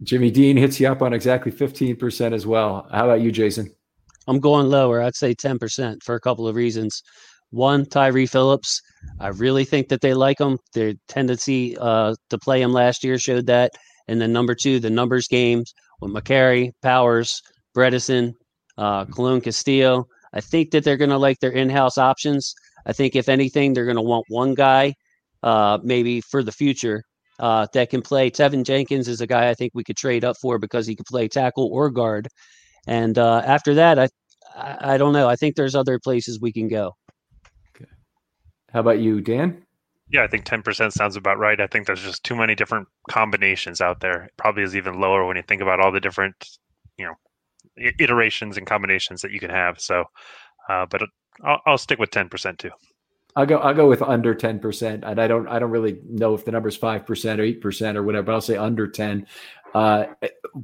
Speaker 3: Jimmy Dean hits you up on exactly 15% as well. How about you, Jason?
Speaker 6: I'm going lower. I'd say 10% for a couple of reasons. One, Tyre Phillips. I really think that they like him. Their tendency uh, to play him last year showed that. And then number two, the numbers games with Mekari, Powers, Bredeson, uh, Colon Castillo. I think that they're going to like their in-house options. I think if anything, they're going to want one guy, uh, maybe for the future, uh, that can play. Teven Jenkins is a guy I think we could trade up for because he could play tackle or guard. And uh, after that, I, I, I don't know. I think there's other places we can go.
Speaker 3: Okay. How about you, Dan?
Speaker 5: Yeah, I think 10% sounds about right. I think there's just too many different combinations out there. It probably is even lower when you think about all the different, you know, iterations and combinations that you can have. So, uh, but I'll, I'll stick with 10% too.
Speaker 3: I'll go. I'll go with under ten percent, and I don't. I don't really know if the number's five percent or eight percent or whatever. But I'll say under ten. Uh,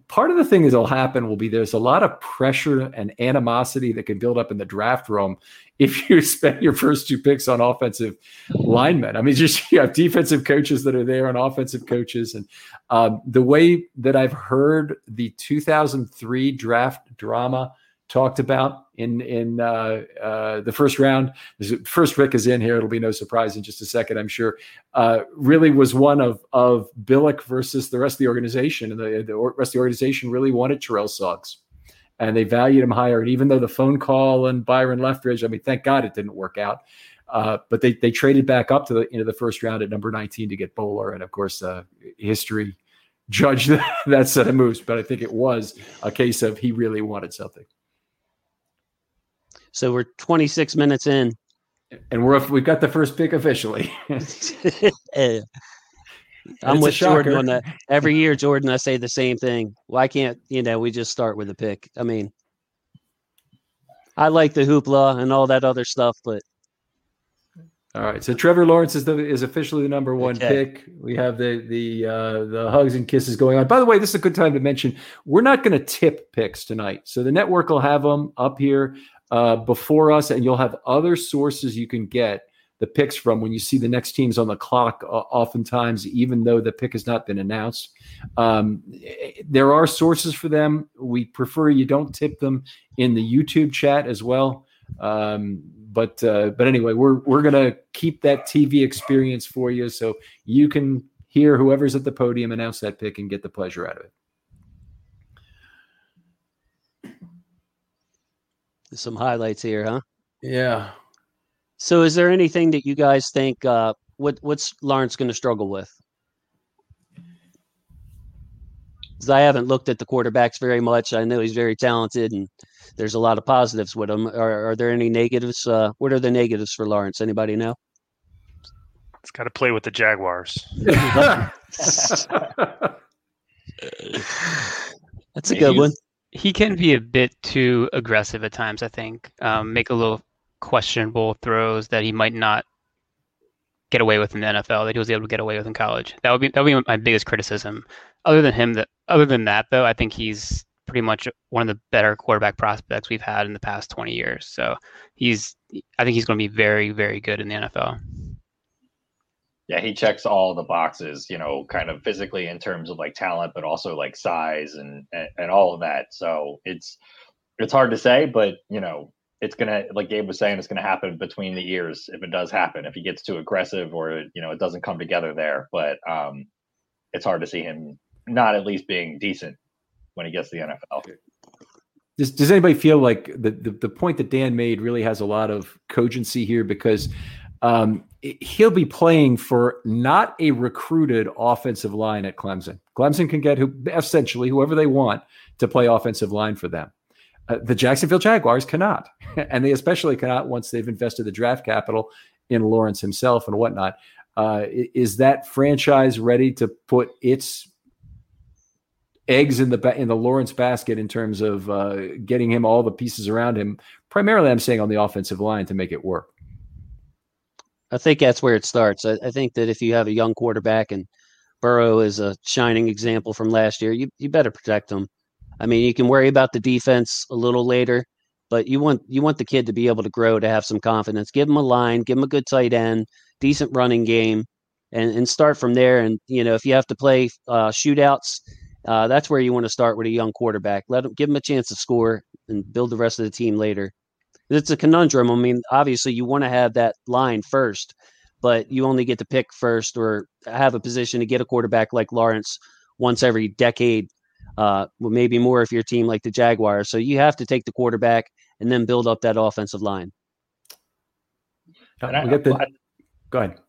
Speaker 3: part of the thing that'll happen will be there's a lot of pressure and animosity that can build up in the draft room if you spend your first two picks on offensive linemen. I mean, just you have defensive coaches that are there and offensive coaches, and um, the way that I've heard the 2003 draft drama talked about in in uh, uh, the first round. First, Rick is in here. It'll be no surprise in just a second, I'm sure. Uh, really was one of of Billick versus the rest of the organization, and the, the rest of the organization really wanted Terrell Suggs, and they valued him higher. And even though the phone call and Byron Leftwich, I mean, thank God it didn't work out. Uh, but they they traded back up to the into the first round at number 19 to get Boller, and of course, uh, history judged that set of moves. But I think it was a case of he really wanted something.
Speaker 6: So we're 26 minutes in,
Speaker 3: and we're we've got the first pick officially.
Speaker 6: I'm with Jordan on that. Every year, Jordan, I say the same thing. Why can't you know we just start with a pick? I mean, I like the hoopla and all that other stuff, but
Speaker 3: all right. So Trevor Lawrence is the is officially the number one okay. pick. We have the the uh, the hugs and kisses going on. By the way, this is a good time to mention we're not going to tip picks tonight. So the network will have them up here uh, before us, and you'll have other sources you can get the picks from when you see the next teams on the clock. Uh, oftentimes, even though the pick has not been announced, um, there are sources for them. We prefer you don't tip them in the YouTube chat as well. Um, but uh, but anyway, we're we're gonna keep that TV experience for you, so you can hear whoever's at the podium announce that pick and get the pleasure out of it.
Speaker 6: Some highlights here, huh?
Speaker 3: Yeah.
Speaker 6: So, is there anything that you guys think? Uh, what what's Lawrence going to struggle with? Because I haven't looked at the quarterbacks very much. I know he's very talented, and there's a lot of positives with him. Are, are there any negatives? Uh, what are the negatives for Lawrence? Anybody know?
Speaker 5: It's got to play with the Jaguars.
Speaker 6: That's a good one
Speaker 7: he can be a bit too aggressive at times. I think um, make a little questionable throws that he might not get away with in the NFL that he was able to get away with in college. That would be that would be my biggest criticism. Other than him, that other than that though, I think he's pretty much one of the better quarterback prospects we've had in the past 20 years. So he's I think he's going to be very very good in the NFL
Speaker 4: yeah, he checks all the boxes, you know, kind of physically in terms of like talent, but also like size and, and, and all of that. So it's it's hard to say, but you know, it's gonna like Gabe was saying, it's gonna happen between the ears if it does happen. If he gets too aggressive or you know it doesn't come together there, but um, it's hard to see him not at least being decent when he gets the NFL.
Speaker 3: does, does anybody feel like the, the, the point that Dan made really has a lot of cogency here because um, he'll be playing for not a recruited offensive line at Clemson. Clemson can get who, essentially whoever they want to play offensive line for them. Uh, the Jacksonville Jaguars cannot, and they especially cannot once they've invested the draft capital in Lawrence himself and whatnot. Uh, is that franchise ready to put its eggs in the in the Lawrence basket in terms of uh, getting him all the pieces around him? Primarily, I'm saying on the offensive line to make it work.
Speaker 6: I think that's where it starts. I, I think that if you have a young quarterback and Burrow is a shining example from last year, you you better protect him. I mean, you can worry about the defense a little later, but you want you want the kid to be able to grow to have some confidence. Give him a line, give him a good tight end, decent running game, and and start from there. And you know, if you have to play uh, shootouts, uh, that's where you want to start with a young quarterback. Let him give him a chance to score and build the rest of the team later. It's a conundrum. I mean, obviously, you want to have that line first, but you only get to pick first or have a position to get a quarterback like Lawrence once every decade uh, well, maybe more if you're a team like the Jaguars. So you have to take the quarterback and then build up that offensive line.
Speaker 3: I, the, I, go ahead.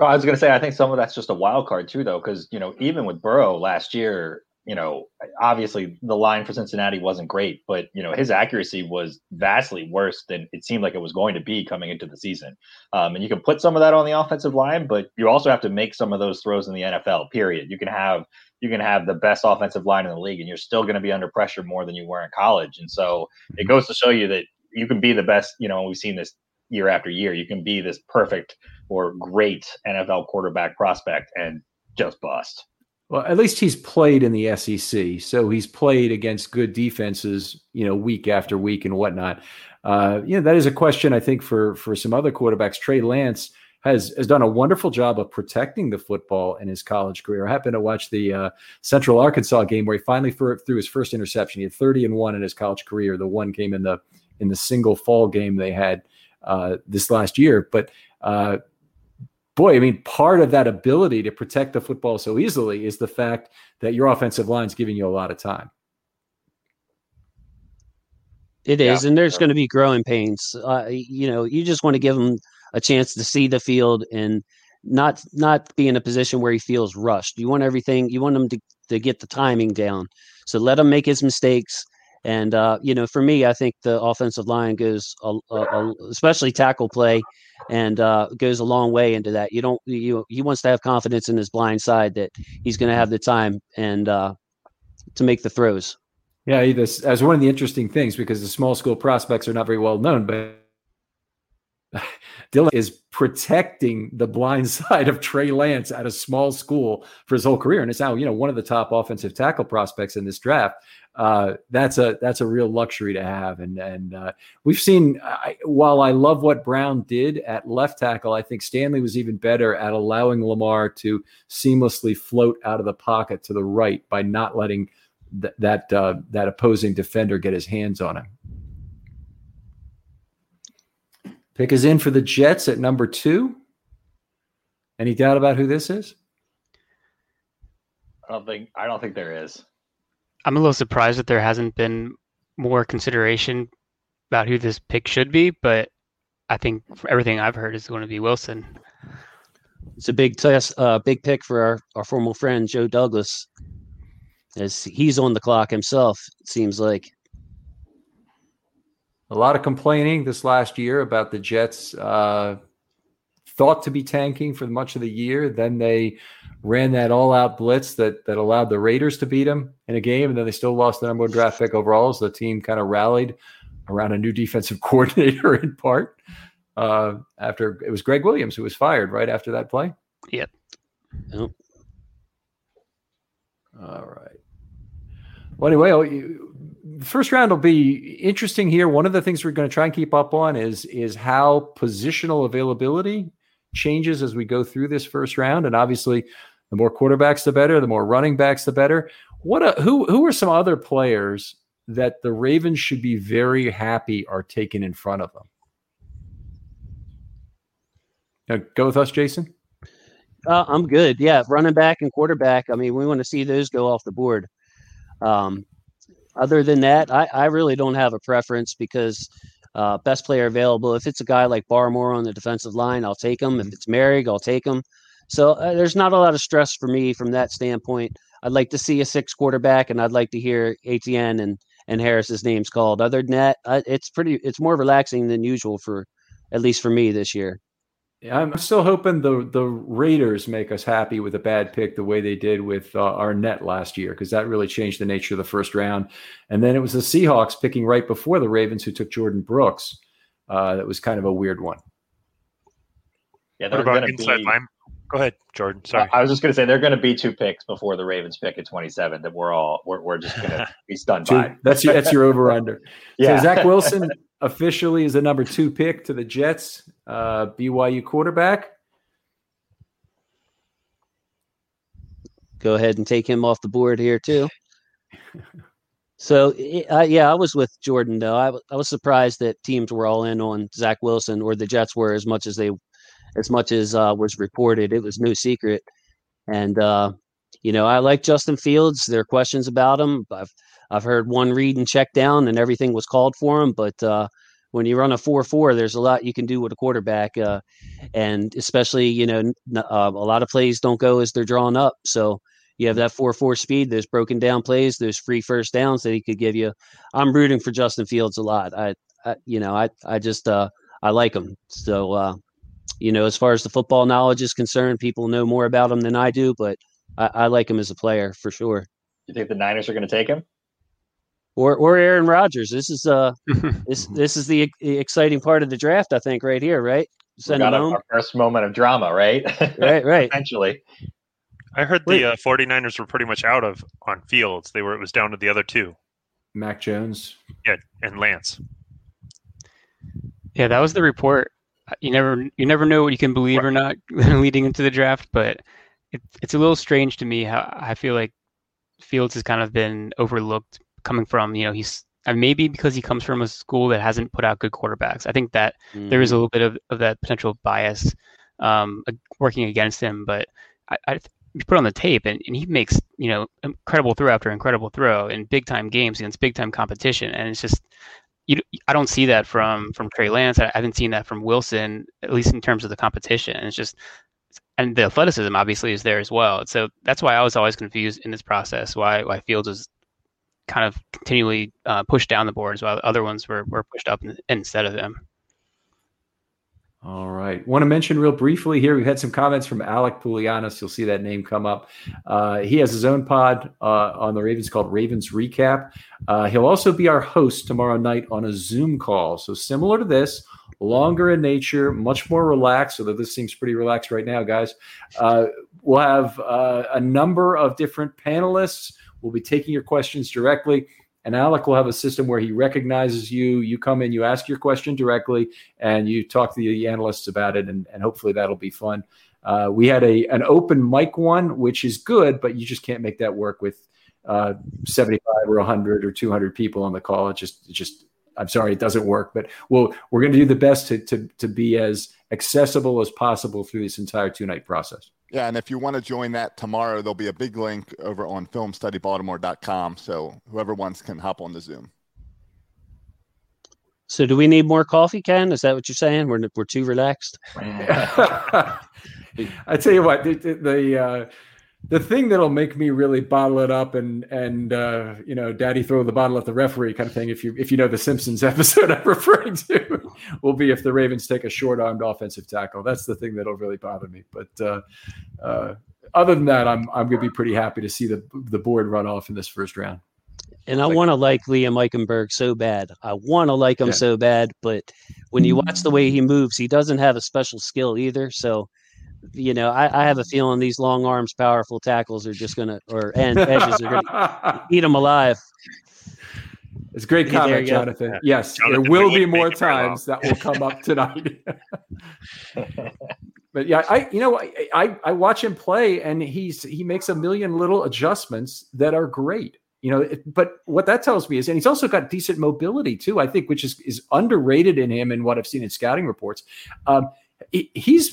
Speaker 4: I was going to say, I think some of that's just a wild card too, though, because you know, even with Burrow last year, you know, obviously the line for Cincinnati wasn't great, but you know, his accuracy was vastly worse than it seemed like it was going to be coming into the season. Um, and you can put some of that on the offensive line, but you also have to make some of those throws in the NFL. Period. You can have you can have the best offensive line in the league, and you're still going to be under pressure more than you were in college. And so it mm-hmm. goes to show you that you can be the best. You know, we've seen this year after year. You can be this perfect or great NFL quarterback prospect and just bust.
Speaker 3: Well, at least he's played in the SEC, so he's played against good defenses, you know, week after week and whatnot. Uh, you know, that is a question I think for for some other quarterbacks. Trey Lance has has done a wonderful job of protecting the football in his college career. I happened to watch the uh, Central Arkansas game where he finally threw, his first interception. He had 30 and one in his college career. The one came in the in the single fall game they had uh, this last year. But uh, boy, I mean, part of that ability to protect the football so easily is the fact that your offensive line is giving you a lot of time.
Speaker 6: It is, yeah. and there's going to be growing pains. Uh, you know, you just want to give them a chance to see the field and not not be in a position where he feels rushed. You want everything. You want him to to get the timing down. So let him make his mistakes. And uh, you know, for me, I think the offensive line goes, a, a, a, especially tackle play, and uh, goes a long way into that. You don't, you he wants to have confidence in his blind side that he's going to have the time and uh, to make the throws.
Speaker 3: Yeah, this as one of the interesting things because the small school prospects are not very well known, but Dillon is protecting the blind side of Trey Lance at a small school for his whole career, and it's now you know one of the top offensive tackle prospects in this draft. Uh, that's a that's a real luxury to have, and and uh, we've seen. I, while I love what Brown did at left tackle, I think Stanley was even better at allowing Lamar to seamlessly float out of the pocket to the right by not letting th- that uh, that opposing defender get his hands on him. Pick is in for the Jets at number two. Any doubt about who this is?
Speaker 4: I don't think I don't think there is.
Speaker 7: I'm a little surprised that there hasn't been more consideration about who this pick should be, but I think everything I've heard is going to be Wilson.
Speaker 6: It's a big test, uh, big pick for our, our former friend Joe Douglas, as he's on the clock himself. It seems like
Speaker 3: a lot of complaining this last year about the Jets uh, thought to be tanking for much of the year. Then they ran that all-out blitz that that allowed the Raiders to beat them in a game, and then they still lost the number one draft pick overall. So the team kind of rallied around a new defensive coordinator in part. Uh, after it was Gregg Williams who was fired right after that play.
Speaker 7: Yep.
Speaker 6: Yep.
Speaker 3: All right. Well, anyway, oh, the first round will be interesting here. One of the things we're going to try and keep up on is is how positional availability changes as we go through this first round, and obviously, the more quarterbacks, the better. The more running backs, the better. What a, who who are some other players that the Ravens should be very happy are taken in front of them? Now, go with us, Jason.
Speaker 6: Uh, I'm good. Yeah, running back and quarterback. I mean, we want to see those go off the board. Um, other than that, I, I really don't have a preference because uh, best player available. If it's a guy like Barmore on the defensive line, I'll take him. If it's Moehrig, I'll take him. So uh, there's not a lot of stress for me from that standpoint. I'd like to see a six quarterback, and I'd like to hear Etienne and and Harris's names called. Other than that, uh, it's pretty. It's more relaxing than usual for, at least for me this year.
Speaker 3: Yeah, I'm still hoping the the Raiders make us happy with a bad pick the way they did with uh, Arnette last year because that really changed the nature of the first round. And then it was the Seahawks picking right before the Ravens who took Jordyn Brooks. Uh, that was kind of a weird one.
Speaker 4: Yeah, they're going to be.
Speaker 5: Line? Go ahead, Jordan. Sorry,
Speaker 4: I was just going to say they're going to be two picks before the Ravens pick at 27 that we're all we're, we're just going to be stunned by.
Speaker 3: That's your, that's your over under.
Speaker 4: Yeah.
Speaker 3: So Zach Wilson officially is the number two pick to the Jets, uh, BYU quarterback.
Speaker 6: Go ahead and take him off the board here too. So uh, yeah, I was with Jordan though. I, I was surprised that teams were all in on Zach Wilson, or the Jets were as much as they, as much as uh, was reported. It was no secret, and uh, you know I like Justin Fields. There are questions about him. I've I've heard one read and check down, and everything was called for him. But uh, when you run a four four, there's a lot you can do with a quarterback, uh, and especially you know uh, a lot of plays don't go as they're drawn up. So you have that four four speed, those broken down plays, those free first downs that he could give you. I'm rooting for Justin Fields a lot. I, I you know, I I just uh, I like him. So uh, you know, as far as the football knowledge is concerned, people know more about him than I do, but I, I like him as a player for sure.
Speaker 4: You think the Niners are going to take him?
Speaker 6: Or, or Aaron Rodgers. This is uh this this is the exciting part of the draft, I think, right here, right?
Speaker 4: Send him home. Our first moment of drama, right?
Speaker 6: right, right.
Speaker 4: Essentially.
Speaker 5: I heard the uh, 49ers were pretty much out of on Fields. They were it was down to the other two.
Speaker 3: Mac Jones.
Speaker 5: Yeah, and Lance.
Speaker 7: Yeah, that was the report. You never you never know what you can believe right. or not leading into the draft, but it, it's a little strange to me how I feel like Fields has kind of been overlooked coming from, you know, he's maybe because he comes from a school that hasn't put out good quarterbacks. I think that mm. there is a mm-hmm. little bit of, of that potential bias um, working against him, but I, I you put on the tape and, and he makes you know incredible throw after incredible throw in big time games against big time competition and it's just you I don't see that from from Trey Lance I haven't seen that from Wilson at least in terms of the competition and it's just and the athleticism obviously is there as well so that's why I was always confused in this process why why Fields was kind of continually uh, pushed down the boards while other ones were, were pushed up instead of them.
Speaker 3: All right. Want to mention real briefly here, we've had some comments from Alec Poulianos. You'll see that name come up. Uh, he has his own pod uh, on the Ravens called Ravens Recap. Uh, he'll also be our host tomorrow night on a Zoom call. So similar to this, longer in nature, much more relaxed, although this seems pretty relaxed right now, guys. Uh, we'll have uh, a number of different panelists. We'll be taking your questions directly. And Alec will have a system where he recognizes you. You come in, you ask your question directly, and you talk to the analysts about it, and, and hopefully that'll be fun. Uh, we had a an open mic one, which is good, but you just can't make that work with uh, 75 or 100 or 200 people on the call. It just, it just, I'm sorry, it doesn't work. But we'll, we're going to do the best to, to, to be as accessible as possible through this entire two night process.
Speaker 2: Yeah, and if you want to join that tomorrow, there'll be a big link over on filmstudybaltimore.com. So whoever wants can hop on the Zoom.
Speaker 6: So do we need more coffee, Ken? Is that what you're saying? We're we're too relaxed.
Speaker 3: I tell you what, the, the uh, the thing that'll make me really bottle it up and and uh, you know, daddy throw the bottle at the referee kind of thing. If you if you know the Simpsons episode I'm referring to, will be if the Ravens take a short armed offensive tackle. That's the thing that'll really bother me. But uh, uh, other than that, I'm I'm gonna be pretty happy to see the the board run off in this first round.
Speaker 6: And I like, want to like Liam Eichenberg so bad. I want to like him yeah. so bad, but when you watch the way he moves, he doesn't have a special skill either. So you know, I, I, have a feeling these long arms, powerful tackles are just going to, or and edges are going to eat them alive.
Speaker 3: It's a great comment, Jonathan. Go. Yes, Jonathan, there will be more times that will come up tonight. but yeah, I you know I, I watch him play and he's he makes a million little adjustments that are great. You know, but what that tells me is, and he's also got decent mobility too. I think, which is is underrated in him and what I've seen in scouting reports. Um, he, he's.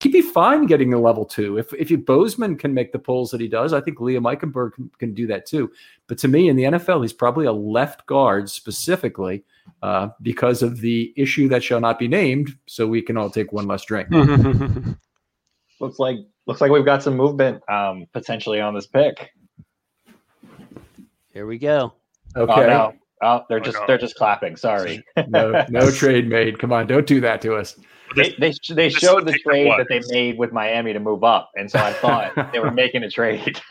Speaker 3: he'd be fine getting a level two. If if Bozeman can make the pulls that he does, I think Liam Eichenberg can, can, do that too. But to me, in the NFL, he's probably a left guard specifically uh, because of the issue that shall not be named. So we can all take one less drink.
Speaker 4: looks like looks like we've got some movement um, potentially on this pick.
Speaker 6: Here we go.
Speaker 3: Okay.
Speaker 4: Oh, no. oh they're oh, just no. they're just clapping. Sorry.
Speaker 3: no, no trade made. Come on, don't do that to us
Speaker 4: they they, they showed the trade that they made with Miami to move up, and so I thought they were making a trade.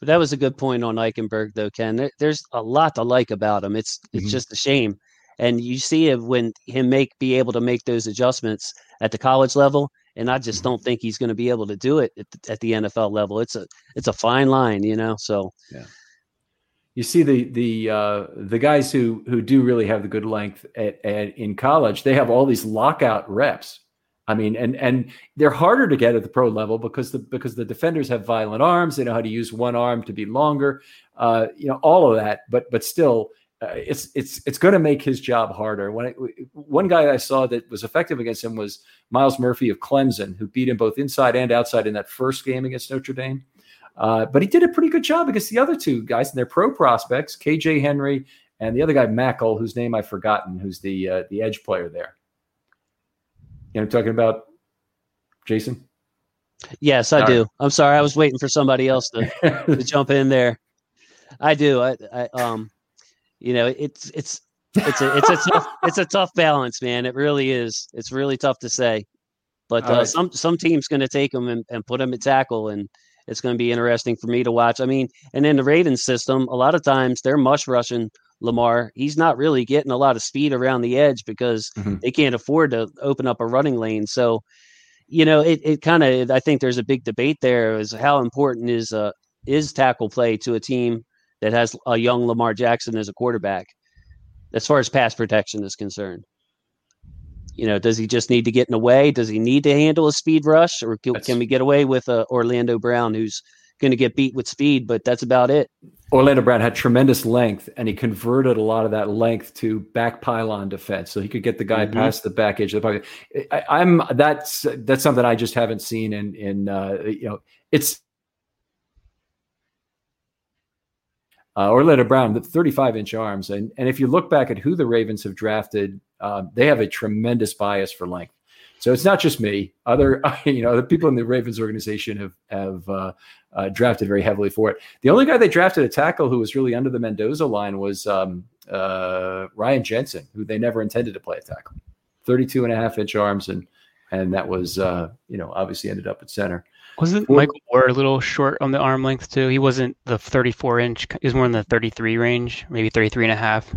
Speaker 6: But that was a good point on Eichenberg, though, Ken. there's a lot to like about him. It's it's mm-hmm. just a shame, and you see it when him make be able to make those adjustments at the college level, and I just don't think he's going to be able to do it at the, at the NFL level. It's a it's a fine line, you know. So
Speaker 3: yeah you see the the uh, the guys who who do really have the good length at, at, in college, they have all these lockout reps. I mean, and and they're harder to get at the pro level because the because the defenders have violent arms. They know how to use one arm to be longer. Uh, you know, all of that. But but still, uh, it's it's it's going to make his job harder. When it, one guy I saw that was effective against him was Myles Murphy of Clemson, who beat him both inside and outside in that first game against Notre Dame. Uh, but he did a pretty good job against the other two guys and their pro prospects, KJ Henry and the other guy Mackel, whose name I've forgotten, who's the uh, the edge player there. You know, I'm talking about Jason.
Speaker 6: Yes, I All do. Right. I'm sorry, I was waiting for somebody else to, to jump in there. I do. I, I um, you know, it's it's it's a it's a tough it's a tough balance, man. It really is. It's really tough to say, but uh, right. some some team's going to take them and, and put them at tackle, and it's going to be interesting for me to watch. I mean, and in the Ravens system, a lot of times they're mush rushing Lamar. He's not really getting a lot of speed around the edge because mm-hmm. they can't afford to open up a running lane. So, you know, it, it kind of I think there's a big debate there is how important is uh is tackle play to a team that has a young Lamar Jackson as a quarterback, as far as pass protection is concerned. You know, does he just need to get in the way? Does he need to handle a speed rush, or can, can we get away with uh, Orlando Brown, who's going to get beat with speed? But that's about it.
Speaker 3: Orlando Brown had tremendous length, and he converted a lot of that length to back pylon defense, so he could get the guy mm-hmm. past the back edge of the pocket. I, am that's that's something I just haven't seen in in uh, you know it's uh, Orlando Brown, the 35 inch arms. And, and if you look back at who the Ravens have drafted, uh, they have a tremendous bias for length. So it's not just me. Other, you know, the people in the Ravens organization have have uh, uh, drafted very heavily for it. The only guy they drafted a tackle who was really under the Mendoza line was um, uh, Ryan Jensen, who they never intended to play a tackle. 32 and a half inch arms, and and that was, uh, you know, obviously ended up at center.
Speaker 7: Wasn't Michael Oher a little short on the arm length too? He wasn't the 34 inch. He was more in the 33 range, maybe 33 and a half.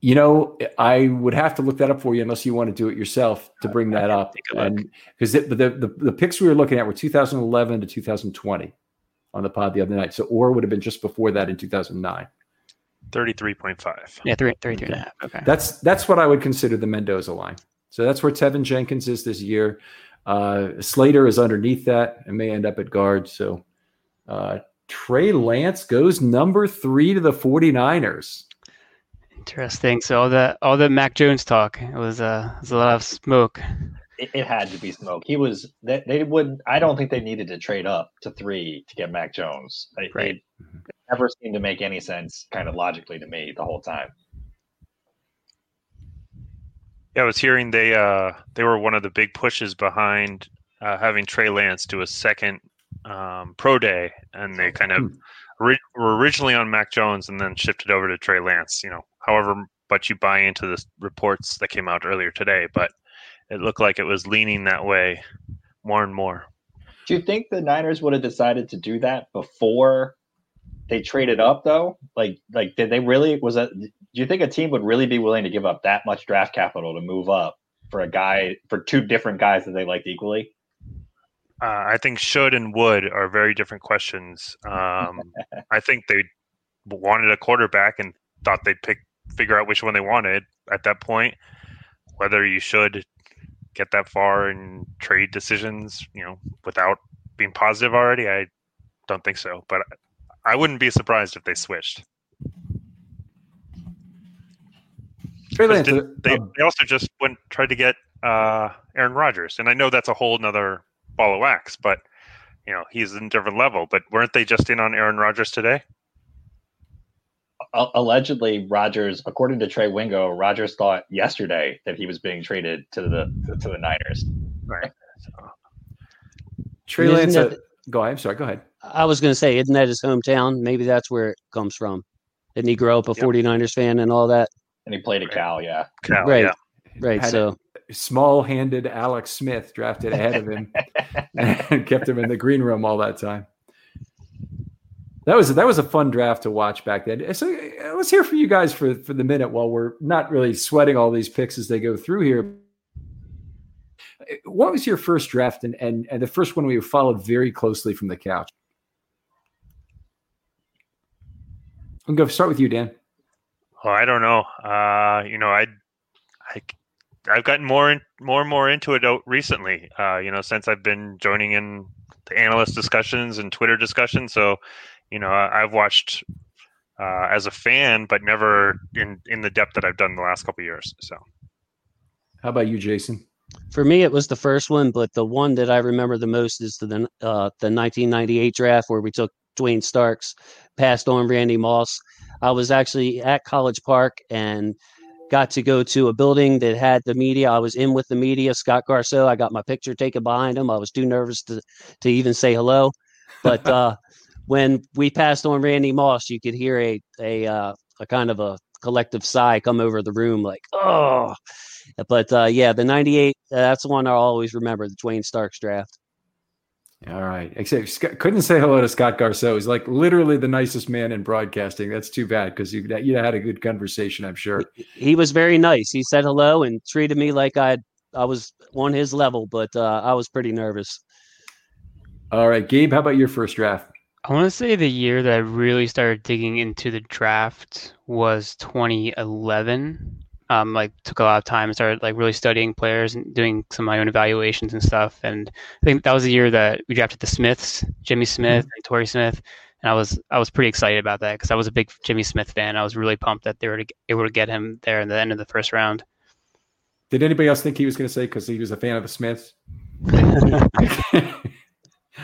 Speaker 3: You know, I would have to look that up for you unless you want to do it yourself to bring that up. And because the, the, the the picks we were looking at were 2011 to 2020 on the pod the other night. So Oher would have been just before that in 2009.
Speaker 5: 33.5.
Speaker 7: Yeah, 33 and a half. Okay.
Speaker 3: That's that's what I would consider the Mendoza line. So that's where Teven Jenkins is this year. Uh, Slater is underneath that and may end up at guard. So uh, Trey Lance goes number three to the 49ers.
Speaker 7: Interesting. So all the all the Mac Jones talk it was, uh, it was a lot of smoke.
Speaker 4: It, it, had to be smoke. He was they, they would. I don't think they needed to trade up to three to get Mac Jones. They, right. It, it never seemed to make any sense, kind of logically to me the whole time.
Speaker 5: Yeah, I was hearing they uh they were one of the big pushes behind uh, having Trey Lance do a second um, pro day, and they kind of ri- were originally on Mac Jones and then shifted over to Trey Lance. You know, however, but you buy into the reports that came out earlier today, but it looked like it was leaning that way more and more.
Speaker 4: Do you think the Niners would have decided to do that before they traded up though? Like like did they really was that do you think a team would really be willing to give up that much draft capital to move up for a guy for two different guys that they liked equally?
Speaker 5: Uh, I think should and would are very different questions. Um, I think they wanted a quarterback and thought they'd pick figure out which one they wanted at that point. Whether you should get that far in trade decisions, you know, without being positive already, I don't think so. But I wouldn't be surprised if they switched. Uh, they, they, they, also just went tried to get uh, Aaron Rodgers, and I know that's a whole nother ball of wax, but you know he's in a different level. But weren't they just in on Aaron Rodgers today?
Speaker 4: allegedly Rodgers, according to Trey Wingo, Rodgers thought yesterday that he was being traded to the to the Niners.
Speaker 5: Right. So.
Speaker 3: Trey Lance, uh, that, go ahead. I'm sorry. Go ahead.
Speaker 6: I was going to say, isn't that his hometown? Maybe that's where it comes from. Didn't he grow up a yep. 49ers fan and all that?
Speaker 4: And he played at Cal, yeah.
Speaker 5: Cal,
Speaker 6: right.
Speaker 5: Yeah.
Speaker 6: Right.
Speaker 3: Had
Speaker 6: so
Speaker 3: small-handed Alex Smith drafted ahead of him and kept him in the green room all that time. That was that was a fun draft to watch back then. So uh, let's hear from you guys for for the minute while we're not really sweating all these picks as they go through here. What was your first draft and and, and the first one we followed very closely from the couch? I'm going to start with you, Dan.
Speaker 5: Oh, I don't know. Uh, you know, I, I, I've gotten more and more and more into it recently. Uh, you know, since I've been joining in the analyst discussions and Twitter discussions. So, you know, I, have watched uh, as a fan, but never in in the depth that I've done the last couple years. So,
Speaker 3: how about you, Jason?
Speaker 6: For me, it was the first one, but the one that I remember the most is the uh, the 1998 draft where we took Duane Starks, passed on Randy Moss. I was actually at College Park and got to go to a building that had the media. I was in with the media, Scott Garceau. I got my picture taken behind him. I was too nervous to to even say hello, but uh, when we passed on Randy Moss, you could hear a a uh, a kind of a collective sigh come over the room, like oh. But uh, yeah, the '98 uh, that's the one I always remember, the Duane Starks draft.
Speaker 3: All right. Except couldn't say hello to Scott Garceau. He's like literally the nicest man in broadcasting. That's too bad because you you had a good conversation, I'm sure.
Speaker 6: He was very nice. He said hello and treated me like I I was on his level, but uh, I was pretty nervous.
Speaker 3: All right, Gabe, how about your first draft?
Speaker 7: I want to say the year that I really started digging into the draft was 2011. Um, like took a lot of time and started like really studying players and doing some of my own evaluations and stuff. And I think that was the year that we drafted the Smiths, Jimmy Smith mm-hmm. and Torrey Smith. And I was I was pretty excited about that because I was a big Jimmy Smith fan. I was really pumped that they were able to get him there in the end of the first round.
Speaker 3: Did anybody else think he was going to say because he was a fan of the Smiths?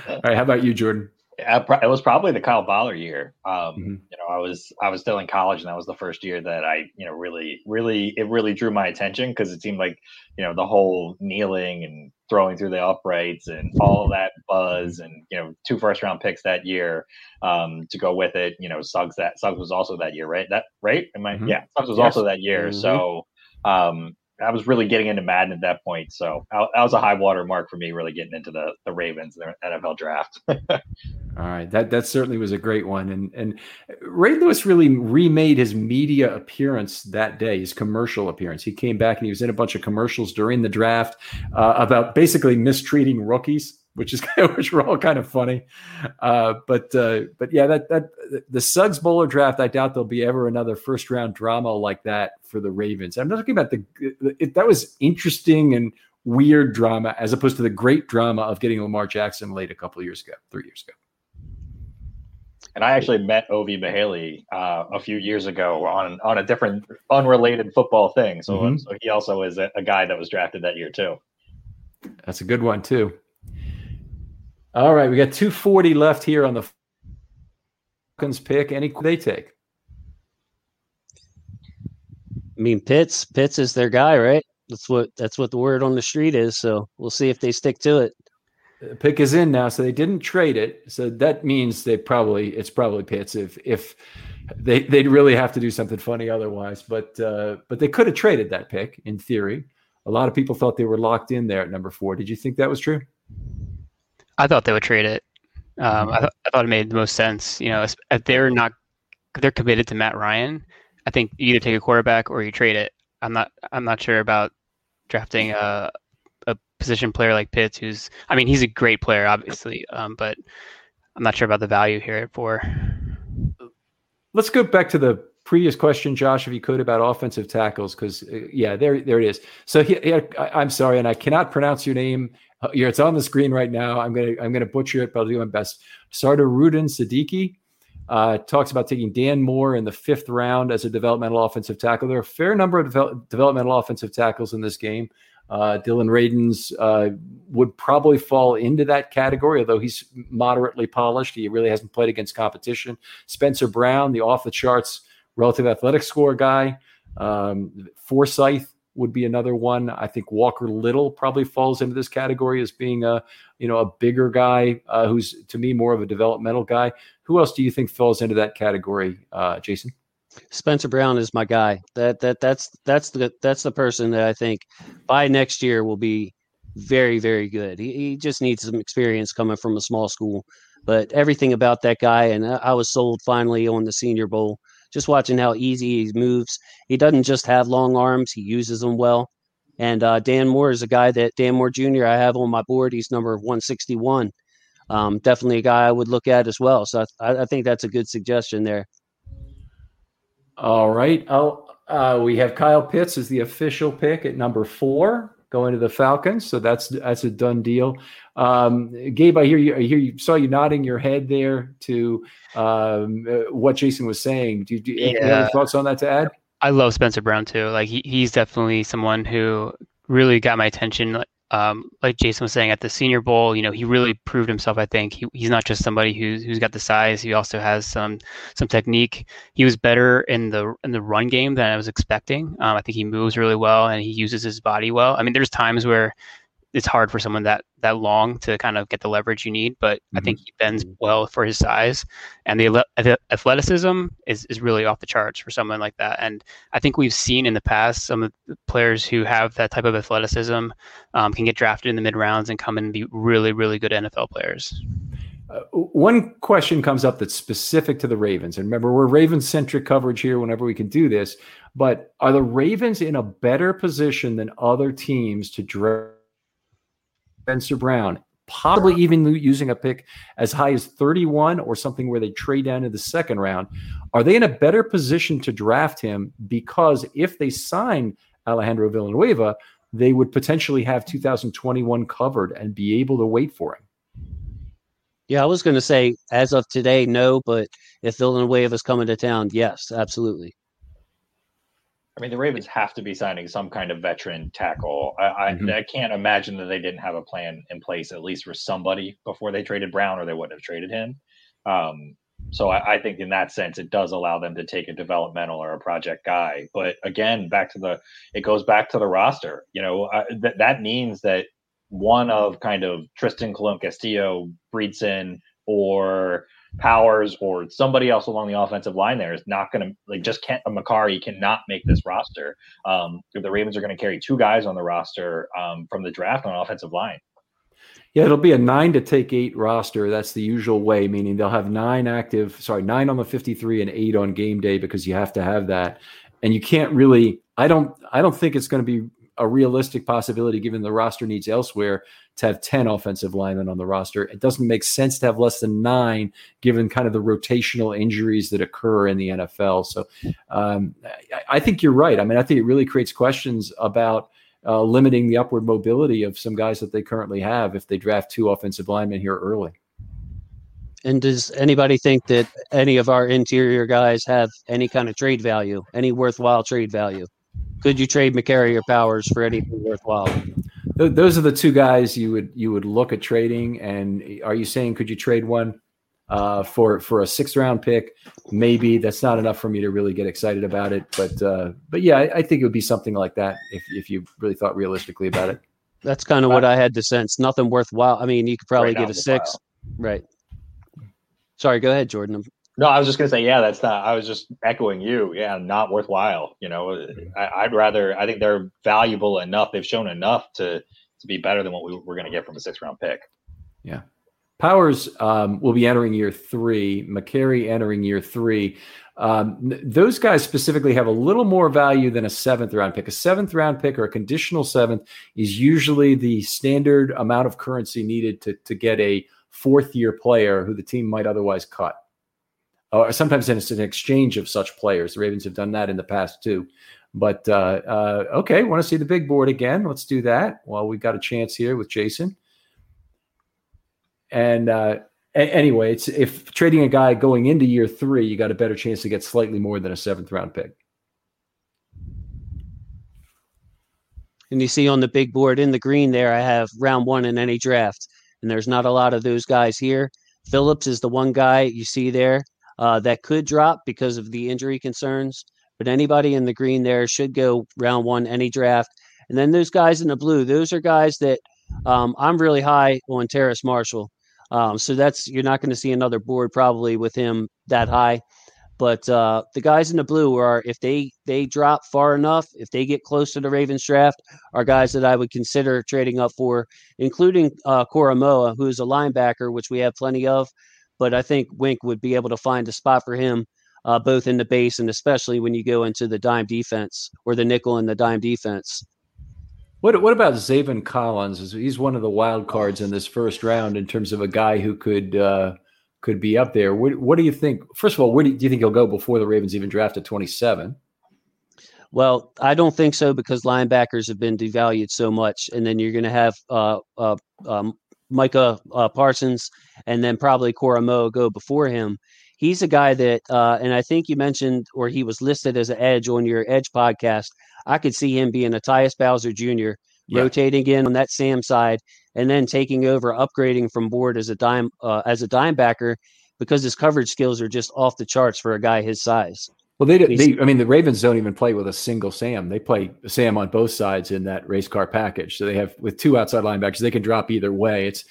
Speaker 3: All right, how about you, Jordan?
Speaker 4: It was probably the Kyle Boller year. Um, mm-hmm. You know, I was I was still in college, and that was the first year that I, you know, really, really, it really drew my attention because it seemed like, you know, the whole kneeling and throwing through the uprights and all that buzz, and you know, two first round picks that year um, to go with it. You know, Suggs that Suggs was also that year, right? That right? Am I? Mm-hmm. Yeah, Suggs was yes. also that year. Mm-hmm. So. Um, I was really getting into Madden at that point. So that was a high water mark for me, really getting into the the Ravens, the NFL draft.
Speaker 3: All right, that that certainly was a great one, and and Ray Lewis really remade his media appearance that day, his commercial appearance. He came back and he was in a bunch of commercials during the draft uh, about basically mistreating rookies which is which were all kind of funny. Uh, but uh, but yeah, that that the Suggs Boller draft, I doubt there'll be ever another first round drama like that for the Ravens. I'm not talking about the it, that was interesting and weird drama as opposed to the great drama of getting Lamar Jackson late a couple years ago, three years ago.
Speaker 4: And I actually met Ovie Mughelli uh, a few years ago on on a different unrelated football thing. So, mm-hmm. so he also is a, a guy that was drafted that year too.
Speaker 3: That's a good one too. All right, we got 240 left here on the Falcons pick. Any they take?
Speaker 6: I mean, Pitts. Pitts is their guy, right? That's what that's what the word on the street is. So we'll see if they stick to it.
Speaker 3: The pick is in now, so they didn't trade it. So that means they probably it's probably Pitts if if they they'd really have to do something funny otherwise. But uh, but they could have traded that pick in theory. A lot of people thought they were locked in there at number four. Did you think that was true?
Speaker 7: I thought they would trade it. Um, I, th- I, thought it made the most sense. You know, if they're not, they're committed to Matt Ryan. I think you either take a quarterback or you trade it. I'm not. I'm not sure about drafting a a position player like Pitts, who's I mean he's a great player, obviously, um, but I'm not sure about the value here at four.
Speaker 3: Let's go back to the previous question, Josh, if you could, about offensive tackles, because uh, yeah, there there it is. So he, he, I, am sorry, and I cannot pronounce your name. Uh, it's on the screen right now. I'm gonna I'm gonna butcher it, but I'll do my best. Sardar-Rudin Siddiqui uh, talks about taking Dan Moore in the fifth round as a developmental offensive tackle. There are a fair number of devel- developmental offensive tackles in this game. Uh, Dillon Radunz uh, would probably fall into that category, although he's moderately polished. He really hasn't played against competition. Spencer Brown, the off the charts relative athletic score guy. Um, Forsythe would be another one. I think Walker Little probably falls into this category as being a you know a bigger guy uh, who's to me more of a developmental guy. Who else do you think falls into that category, uh, Jason?
Speaker 6: Spencer Brown is my guy. That that that's that's the that's the person that I think by next year will be very very good. He, he just needs some experience coming from a small school, but everything about that guy and I, I was sold finally on the Senior Bowl. Just watching how easy he moves. He doesn't just have long arms; he uses them well. And uh, Dan Moore is a guy that Dan Moore Jr. I have on my board. He's number 161. Um, definitely a guy I would look at as well. So I, I think that's a good suggestion there.
Speaker 3: All right. Oh, uh, we have Kyle Pitts as the official pick at number four, going to the Falcons. So that's that's a done deal. Um, Gabe, I hear you. I hear you. Saw you nodding your head there to um, uh, what Jason was saying. Do, do you yeah. have any thoughts on that to add?
Speaker 7: I love Spencer Brown too. Like he, he's definitely someone who really got my attention um, like Jason was saying at the Senior Bowl, you know, he really proved himself. I think he, he's not just somebody who's who's got the size; he also has some some technique. He was better in the in the run game than I was expecting. Um, I think he moves really well and he uses his body well. I mean, there's times where it's hard for someone that that long to kind of get the leverage you need. But mm-hmm. I think mm-hmm. he bends well for his size, and the, the, athleticism is is really off the charts for someone like that. And I think we've seen in the past some of the players who have that type of athleticism um, can get drafted in the mid rounds and come and be really really good NFL players.
Speaker 3: Uh, one question comes up that's specific to the Ravens. And remember, we're Ravens centric coverage here whenever we can do this. But are the Ravens in a better position than other teams to draft? Spencer Brown, possibly even using a pick as high as 31 or something where they trade down to the second round. Are they in a better position to draft him because if they sign Alejandro Villanueva, they would potentially have 2021 covered and be able to wait for him?
Speaker 6: Yeah, I was going to say as of today, no, but if Villanueva is coming to town, yes, absolutely.
Speaker 4: I mean, the Ravens have to be signing some kind of veteran tackle. I, mm-hmm. I, I, can't imagine that they didn't have a plan in place, at least for somebody, before they traded Brown, or they wouldn't have traded him. Um, so I, I, think in that sense, it does allow them to take a developmental or a project guy. But again, back to the, it goes back to the roster. You know, uh, th- that means that one of kind of Trystan Colon Castillo, Bredeson, or Powers or somebody else along the offensive line there is not going to like just can't Mekari cannot make this roster. Um, the Ravens are going to carry two guys on the roster um, from the draft on offensive line.
Speaker 3: Yeah, it'll be a nine to take eight roster. That's the usual way, meaning they'll have nine active, sorry, nine on the 53 and eight on game day because you have to have that. And you can't really, I don't, I don't think it's going to be a realistic possibility given the roster needs elsewhere to have 10 offensive linemen on the roster. It doesn't make sense to have less than nine given kind of the rotational injuries that occur in the NFL. So um, I, I, think you're right. I mean, I think it really creates questions about uh, limiting the upward mobility of some guys that they currently have if they draft two offensive linemen here early.
Speaker 6: And does anybody think that any of our interior guys have any kind of trade value, any worthwhile trade value? Could you trade Mekari or Powers for anything worthwhile?
Speaker 3: Those are the two guys you would you would look at trading. And are you saying could you trade one uh, for for a sixth round pick? Maybe that's not enough for me to really get excited about it. But uh, but yeah, I, I think it would be something like that if if you really thought realistically about it.
Speaker 6: That's kind of what I had to sense. Nothing worthwhile. I mean, you could probably right get a six, pile. right? Sorry, go ahead, Jordan.
Speaker 4: No, I was just gonna say, yeah, that's not. I was just echoing you. Yeah, not worthwhile. You know, mm-hmm. I, would rather. I think they're valuable enough. They've shown enough to to be better than what we, we're gonna get from a six round pick.
Speaker 3: Yeah. Powers um, will be entering year three. Mekari entering year three. Um, those guys specifically have a little more value than a seventh round pick. A seventh round pick or a conditional seventh is usually the standard amount of currency needed to, to get a fourth year player who the team might otherwise cut. Or sometimes it's an exchange of such players. The Ravens have done that in the past too. But uh, uh, okay, want to see the big board again? Let's do that. Well, we've got a chance here with Jason. And uh, anyway, it's if trading a guy going into year three, you got a better chance to get slightly more than a seventh round pick.
Speaker 6: And you see on the big board in the green there, I have round one in any draft, and there's not a lot of those guys here. Phillips is the one guy you see there uh, that could drop because of the injury concerns, but anybody in the green there should go round one any draft. And then those guys in the blue, those are guys that um, I'm really high on Terrace Marshall. Um, so that's you're not going to see another board probably with him that high. But uh, the guys in the blue are if they they drop far enough, if they get close to the Ravens draft, are guys that I would consider trading up for, including uh, Koramoah, who is a linebacker, which we have plenty of. But I think Wink would be able to find a spot for him, uh, both in the base and especially when you go into the dime defense or the nickel and the dime defense.
Speaker 3: What what about Zaven Collins? He's one of the wild cards in this first round in terms of a guy who could uh, could be up there. What, what do you think? First of all, where do you, do you think he'll go before the Ravens even draft at twenty seven?
Speaker 6: Well, I don't think so because linebackers have been devalued so much, and then you're going to have uh, uh, um, Micah uh, Parsons and then probably Koramoah go before him. He's a guy that, uh, and I think you mentioned, or he was listed as an edge on your Edge podcast. I could see him being a Tyus Bowser Jr. Yeah. rotating in on that Sam side, and then taking over, upgrading from board as a dime uh, as a dime backer because his coverage skills are just off the charts for a guy his size.
Speaker 3: Well, they, they, I mean, the Ravens don't even play with a single Sam. They play Sam on both sides in that race car package. So they have with two outside linebackers, they can drop either way. It's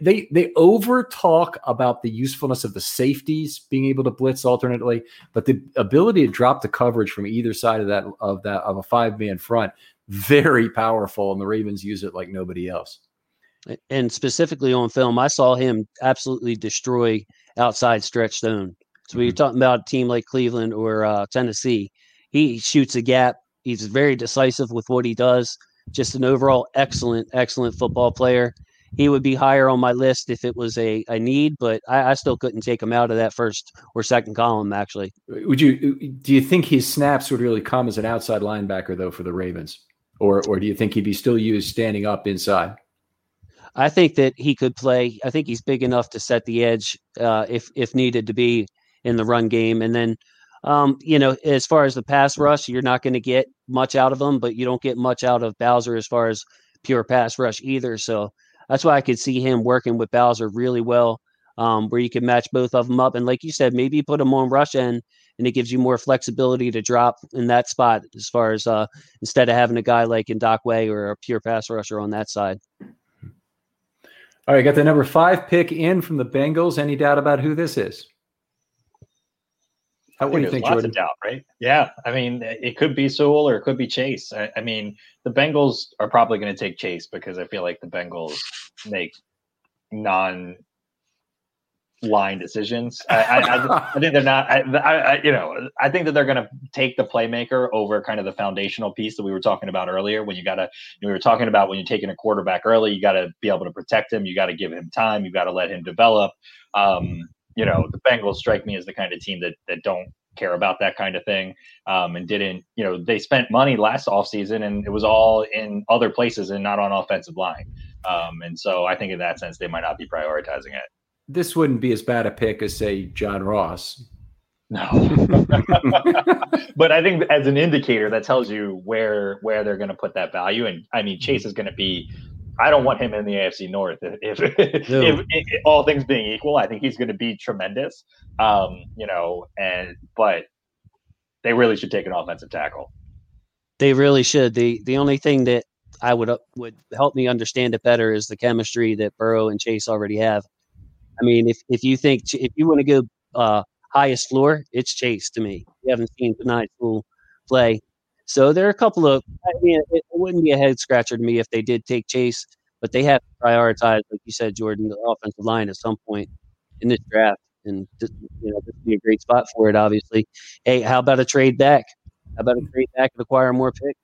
Speaker 3: they they over talk about the usefulness of the safeties being able to blitz alternately, but the ability to drop the coverage from either side of that of that of a five man front very powerful, and the Ravens use it like nobody else.
Speaker 6: And specifically on film, I saw him absolutely destroy outside stretch zone. So mm-hmm. when you're talking about a team like Cleveland or uh, Tennessee, he shoots a gap. He's very decisive with what he does. Just an overall excellent, excellent football player. He would be higher on my list if it was a, a need, but I, I still couldn't take him out of that first or second column. Actually,
Speaker 3: would you? Do you think his snaps would really come as an outside linebacker though for the Ravens, or or do you think he'd be still used standing up inside?
Speaker 6: I think that he could play. I think he's big enough to set the edge uh, if if needed to be in the run game. And then, um, you know, as far as the pass rush, you're not going to get much out of them, but you don't get much out of Bowser as far as pure pass rush either. So that's why I could see him working with Bowser really well, um, where you can match both of them up. And like you said, maybe put them on rush end and it gives you more flexibility to drop in that spot as far as uh, instead of having a guy like Ngakoue or a pure pass rusher on that side.
Speaker 3: All right, got the number five pick in from the Bengals. Any doubt about who this is?
Speaker 4: What do you think, Jordan? doubt, right? Yeah, I mean, it could be Sewell or it could be Chase. I, I mean, the Bengals are probably going to take Chase because I feel like the Bengals make non line decisions. I, I, I, think they're not. I, you know, I think that they're going to take the playmaker over kind of the foundational piece that we were talking about earlier. When you got to, we were talking about when you're taking a quarterback early, you got to be able to protect him. You got to give him time. You got to let him develop. Um, you know, the Bengals strike me as the kind of team that that don't care about that kind of thing um, and didn't you know they spent money last offseason and it was all in other places and not on offensive line. Um, and so i think in that sense they might not be prioritizing it.
Speaker 3: This wouldn't be as bad a pick as say john ross.
Speaker 4: No. But i think as an indicator that tells you where where they're going to put that value. And i mean chase is going to be I don't want him in the AFC North. If, if, if, if all things being equal, I think he's going to be tremendous. Um, you know, and but they really should take an offensive tackle.
Speaker 6: They really should. the The only thing that I would uh, would help me understand it better is the chemistry that Burrow and Chase already have. I mean, if if you think if you want to go uh, highest floor, it's Chase to me. You haven't seen tonight's full play. So there are a couple of, I mean, it, it wouldn't be a head scratcher to me if they did take Chase, but they have to prioritize, like you said, Jordan, the offensive line at some point in this draft. and you know this would be a great spot for it. Obviously, hey, how about a trade back? How about a trade back and acquire more picks?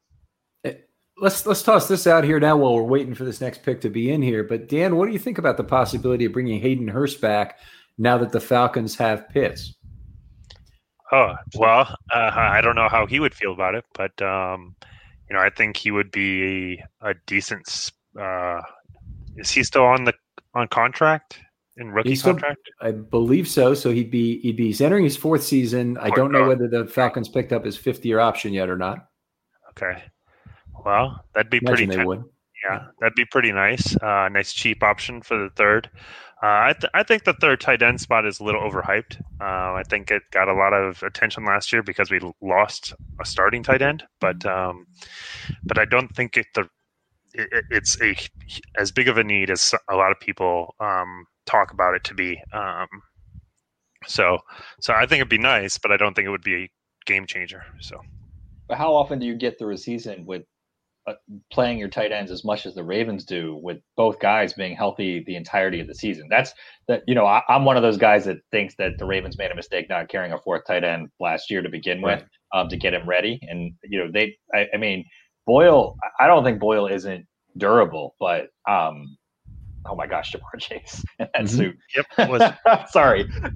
Speaker 3: Eh, let's let's toss this out here now while we're waiting for this next pick to be in here. But Dan, what do you think about the possibility of bringing Hayden Hurst back now that the Falcons have Pitts?
Speaker 5: Oh well, uh, I don't know how he would feel about it, but um, you know, I think he would be a decent. Uh, is he still on the on contract in rookie He's contract?
Speaker 3: Still, I believe so. So he'd be he'd be entering his fourth season. I don't know whether the Falcons picked up his fifth year option yet or not.
Speaker 5: Okay, well, that'd be Imagine pretty. They would. Yeah, that'd be pretty nice. Uh, nice cheap option for the third. Uh, I, th- I think the third tight end spot is a little overhyped. Uh, I think it got a lot of attention last year because we lost a starting tight end, but um, but I don't think it, the it, it's a as big of a need as a lot of people um, talk about it to be. Um, so so I think it'd be nice, but I don't think it would be a game changer. So.
Speaker 4: But how often do you get through a season with playing your tight ends as much as the Ravens do, with both guys being healthy the entirety of the season. That's that. You know, I, am one of those guys that thinks that the Ravens made a mistake not carrying a fourth tight end last year to begin right. with, um, to get him ready. And you know, they. I, I, mean, Boyle. I don't think Boyle isn't durable, but um, oh my gosh, Ja'Marr Chase that mm-hmm. suit. Yep. Was- Sorry,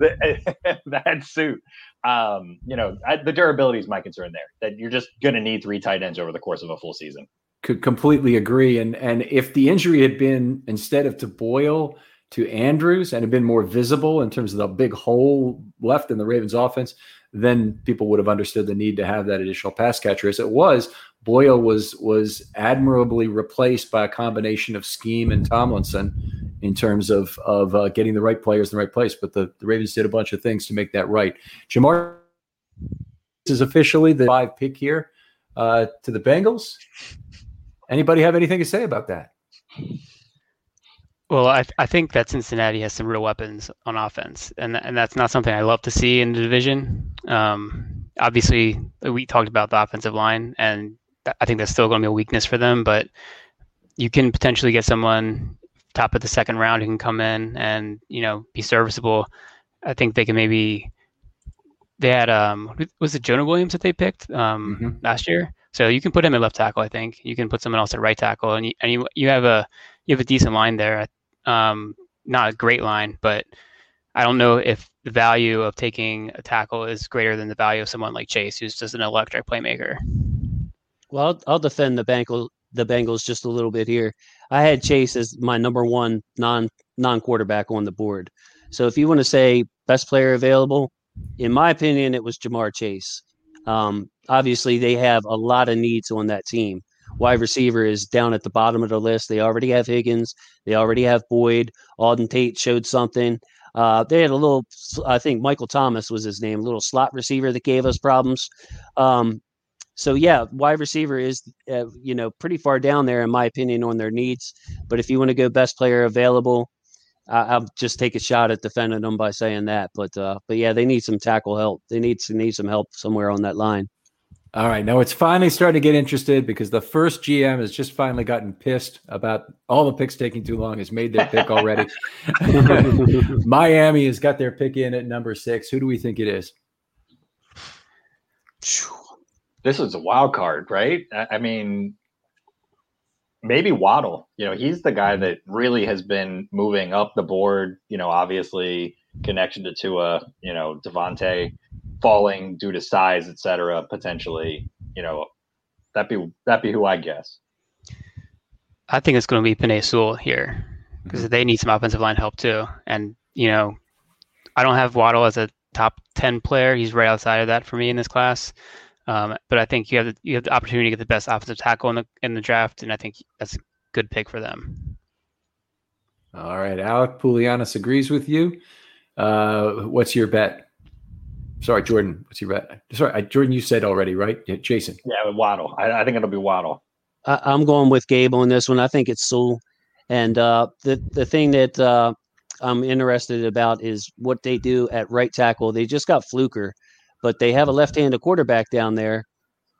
Speaker 4: that suit um, you know, I, the durability is my concern there. That you're just going to need three tight ends over the course of a full season.
Speaker 3: Could completely agree. And and if the injury had been instead of to Boyle to Andrews and had been more visible in terms of the big hole left in the Ravens offense, then people would have understood the need to have that additional pass catcher. As it was, Boyle was was admirably replaced by a combination of scheme and Tomlinson in terms of of uh, getting the right players in the right place. But the, the Ravens did a bunch of things to make that right. Ja'Marr is officially the five pick here uh, to the Bengals. Anybody have anything to say about that?
Speaker 7: Well, I, I think that Cincinnati has some real weapons on offense, and and that's not something I love to see in the division. Um, obviously, we talked about the offensive line, and I think that's still going to be a weakness for them. But you can potentially get someone top of the second round who can come in and you know be serviceable. I think they can maybe. They had um was it Jonah Williams that they picked um mm-hmm. last year? So you can put him at left tackle. I think you can put someone else at right tackle, and you, and you you have a you have a decent line there. Um, not a great line, but I don't know if the value of taking a tackle is greater than the value of someone like Chase, who's just an electric playmaker.
Speaker 6: Well, I'll, I'll defend the Bengals the Bengals just a little bit here. I had Chase as my number one non non quarterback on the board. So if you want to say best player available, in my opinion, it was Ja'Marr Chase. Um, obviously, they have a lot of needs on that team. Wide receiver is down at the bottom of the list. They already have Higgins. They already have Boyd. Auden Tate showed something. Uh, they had a little, I think Michael Thomas was his name, a little slot receiver that gave us problems. Um, so yeah, wide receiver is uh, you know pretty far down there in my opinion on their needs. But if you want to go best player available, I'll just take a shot at defending them by saying that. But uh, but yeah, they need some tackle help. They need to need some help somewhere on that line.
Speaker 3: All right, now it's finally starting to get interested because the first GM has just finally gotten pissed about all the picks taking too long. Has made their pick already. Miami has got their pick in at number six. Who do we think it is?
Speaker 4: This is a wild card, right? I mean, maybe Waddle. You know, he's the guy that really has been moving up the board. You know, obviously connection to Tua. You know, DeVonta falling due to size, etc. Potentially, you know, that be that be who I guess.
Speaker 7: I think it's going to be Penei Sewell here because mm-hmm. they need some offensive line help too. And you know, I don't have Waddle as a top ten player. He's right outside of that for me in this class. Um, but I think you have the, you have the opportunity to get the best offensive tackle in the in the draft, and I think that's a good pick for them.
Speaker 3: All right, Alec Poulianis agrees with you. Uh, what's your bet? Sorry, Jordan. What's your bet? Sorry, I, Jordan. You said already, right? Yeah, Jason.
Speaker 4: Yeah, Waddle. I, I think it'll be Waddle.
Speaker 6: I, am going with Gabe on this one. I think it's Sewell. And uh, the the thing that uh, I'm interested about is what they do at right tackle. They just got Fluker, but they have a left-handed quarterback down there.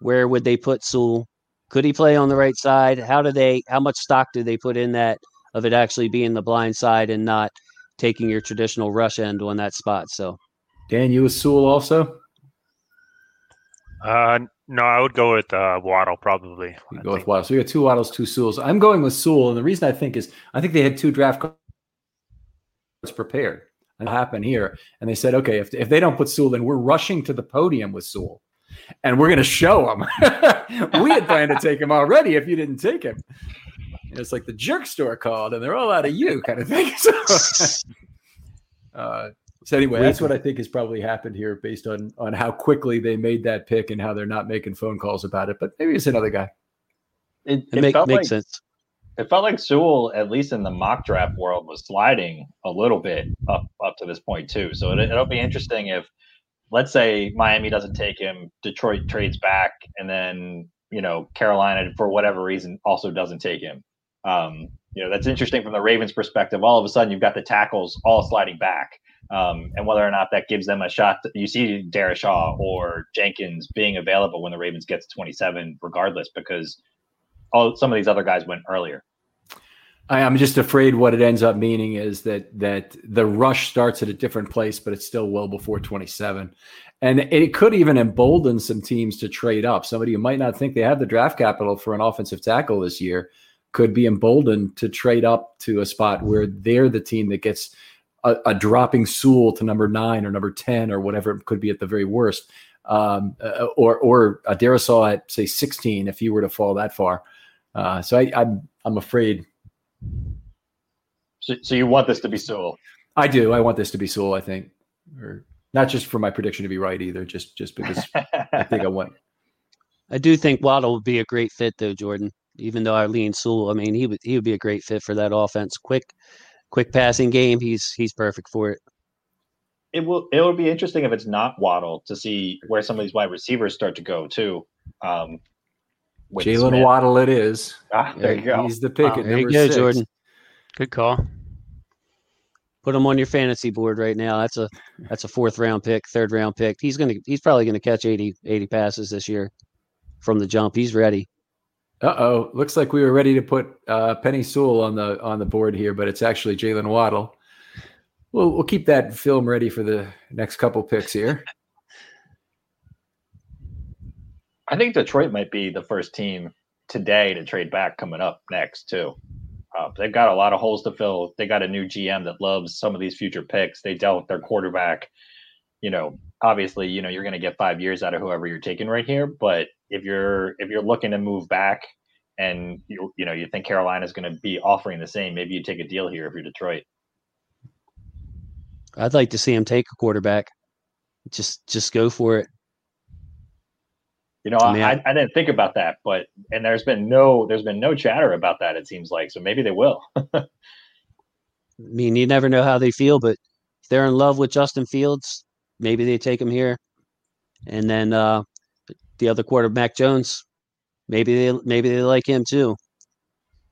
Speaker 6: Where would they put Sewell? Could he play on the right side? How do they? How much stock do they put in that of it actually being the blind side and not taking your traditional rush end on that spot. So,
Speaker 3: Dan, you with Sewell also?
Speaker 5: Uh, no, I would go with uh, Waddle probably.
Speaker 3: You go with Waddle. So we got two Waddles, two Sewells. I'm going with Sewell, and the reason I think is I think they had two draft cards prepared. And happen here, and they said, okay, if if they don't put Sewell, in, we're rushing to the podium with Sewell, and we're going to show him. we had planned to take him already. If you didn't take him, it's like the jerk store called, and they're all out of you, kind of thing. So, uh, so anyway, that's what I think has probably happened here, based on on how quickly they made that pick and how they're not making phone calls about it. But maybe it's another guy.
Speaker 4: It,
Speaker 6: it,
Speaker 4: it
Speaker 6: make, makes
Speaker 4: like,
Speaker 6: sense.
Speaker 4: It felt like Sewell, at least in the mock draft world, was sliding a little bit up up to this point too. So it, it'll be interesting if, let's say, Miami doesn't take him, Detroit trades back, and then you know Carolina for whatever reason also doesn't take him. Um, you know that's interesting from the Ravens' perspective. All of a sudden, you've got the tackles all sliding back um, and whether or not that gives them a shot. To, you see Darrisaw or Jenkins being available when the Ravens get to 27, regardless, because all some of these other guys went earlier.
Speaker 3: I, am just afraid what it ends up meaning is that that the rush starts at a different place, but it's still well before 27. And it could even embolden some teams to trade up. Somebody who might not think they have the draft capital for an offensive tackle this year could be emboldened to trade up to a spot where they're the team that gets a, a, dropping Sewell to number nine or number 10 or whatever it could be at the very worst. Um, uh, or, or a Darrisaw at say 16, if you were to fall that far. Uh, so I, I'm, I'm afraid.
Speaker 4: So, so you want this to be Sewell?
Speaker 3: I do. I want this to be Sewell, I think, or not just for my prediction to be right either, just, just because I think I want.
Speaker 6: I do think Waddle would be a great fit though, Jordan, even though I lean Sewell. I mean, he would, he would be a great fit for that offense. Quick, quick passing game, he's he's perfect for it.
Speaker 4: It will it will be interesting if it's not Waddle to see where some of these wide receivers start to go too. Um,
Speaker 3: Jaylen Waddle, it is.
Speaker 4: Ah, there you go.
Speaker 3: He's the pick
Speaker 6: wow,
Speaker 3: at
Speaker 6: there
Speaker 3: number
Speaker 6: you go,
Speaker 3: six.
Speaker 6: Jordan.
Speaker 7: Good call.
Speaker 6: Put him on your fantasy board right now. That's a that's a fourth round pick, third round pick. He's gonna he's probably gonna catch 80, 80 passes this year from the jump. He's ready.
Speaker 3: Uh oh, looks like we were ready to put uh, Penei Sewell on the on the board here, but it's actually Jaylen Waddle. We'll we'll keep that film ready for the next couple picks here.
Speaker 4: I think Detroit might be the first team today to trade back coming up next too. Uh, they've got a lot of holes to fill. They got a new GM that loves some of these future picks. They dealt with their quarterback. You know, obviously, you know you're going to get five years out of whoever you're taking right here. But if you're if you're looking to move back, and you you know you think Carolina is going to be offering the same, maybe you take a deal here if you're Detroit.
Speaker 6: I'd like to see him take a quarterback. Just just go for it.
Speaker 4: You know,
Speaker 6: I
Speaker 4: I, I didn't think about that, but and there's been no there's been no chatter about that. It seems like so maybe they will.
Speaker 6: I mean, you never know how they feel, but if they're in love with Justin Fields, maybe they take him here. And then uh, the other quarterback, Mac Jones, maybe they maybe they like him too.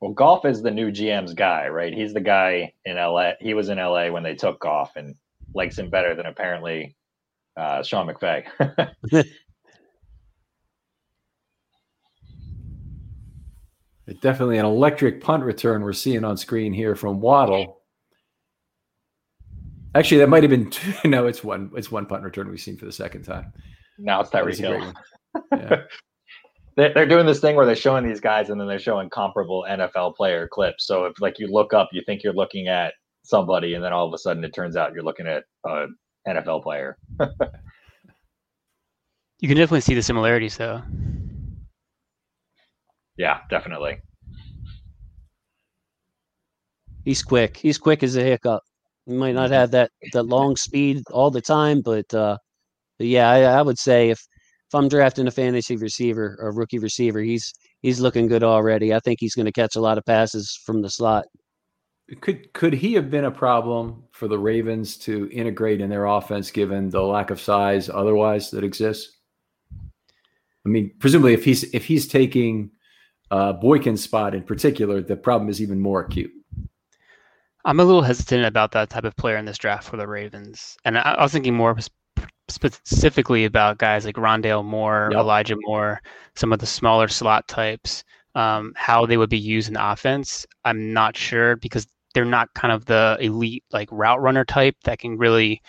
Speaker 4: Well, Goff is the new GM's guy, right? He's the guy in LA. He was in LA when they took Goff and likes him better than apparently uh, Sean McVay.
Speaker 3: Definitely an electric punt return we're seeing on screen here from Waddle. Actually, that might have been two. No, it's one. It's one punt return we've seen for the second time.
Speaker 4: now it's
Speaker 3: That
Speaker 4: Tyreek
Speaker 3: was a great
Speaker 4: Hill.
Speaker 3: one. Yeah.
Speaker 4: They- They're doing this thing where they're showing these guys and then they're showing comparable NFL player clips. So if like you look up, you think you're looking at somebody, and then all of a sudden it turns out you're looking at an NFL player.
Speaker 7: You can definitely see the similarities, though.
Speaker 4: Yeah, definitely.
Speaker 6: He's quick. He's quick as a hiccup. He might not have that that long speed all the time, but uh, but yeah, I, I would say if if I'm drafting a fantasy receiver or rookie receiver, he's he's looking good already. I think he's going to catch a lot of passes from the slot.
Speaker 3: Could could he have been a problem for the Ravens to integrate in their offense given the lack of size otherwise that exists? I mean, presumably if he's if he's taking uh, Boykin's spot in particular, the problem is even more acute.
Speaker 7: I'm a little hesitant about that type of player in this draft for the Ravens, and I, I was thinking more specifically about guys like Rondale Moore,
Speaker 3: Yep.
Speaker 7: Elijah Moore, some of the smaller slot types, um, how they would be used in the offense. I'm not sure because they're not kind of the elite like route runner type that can really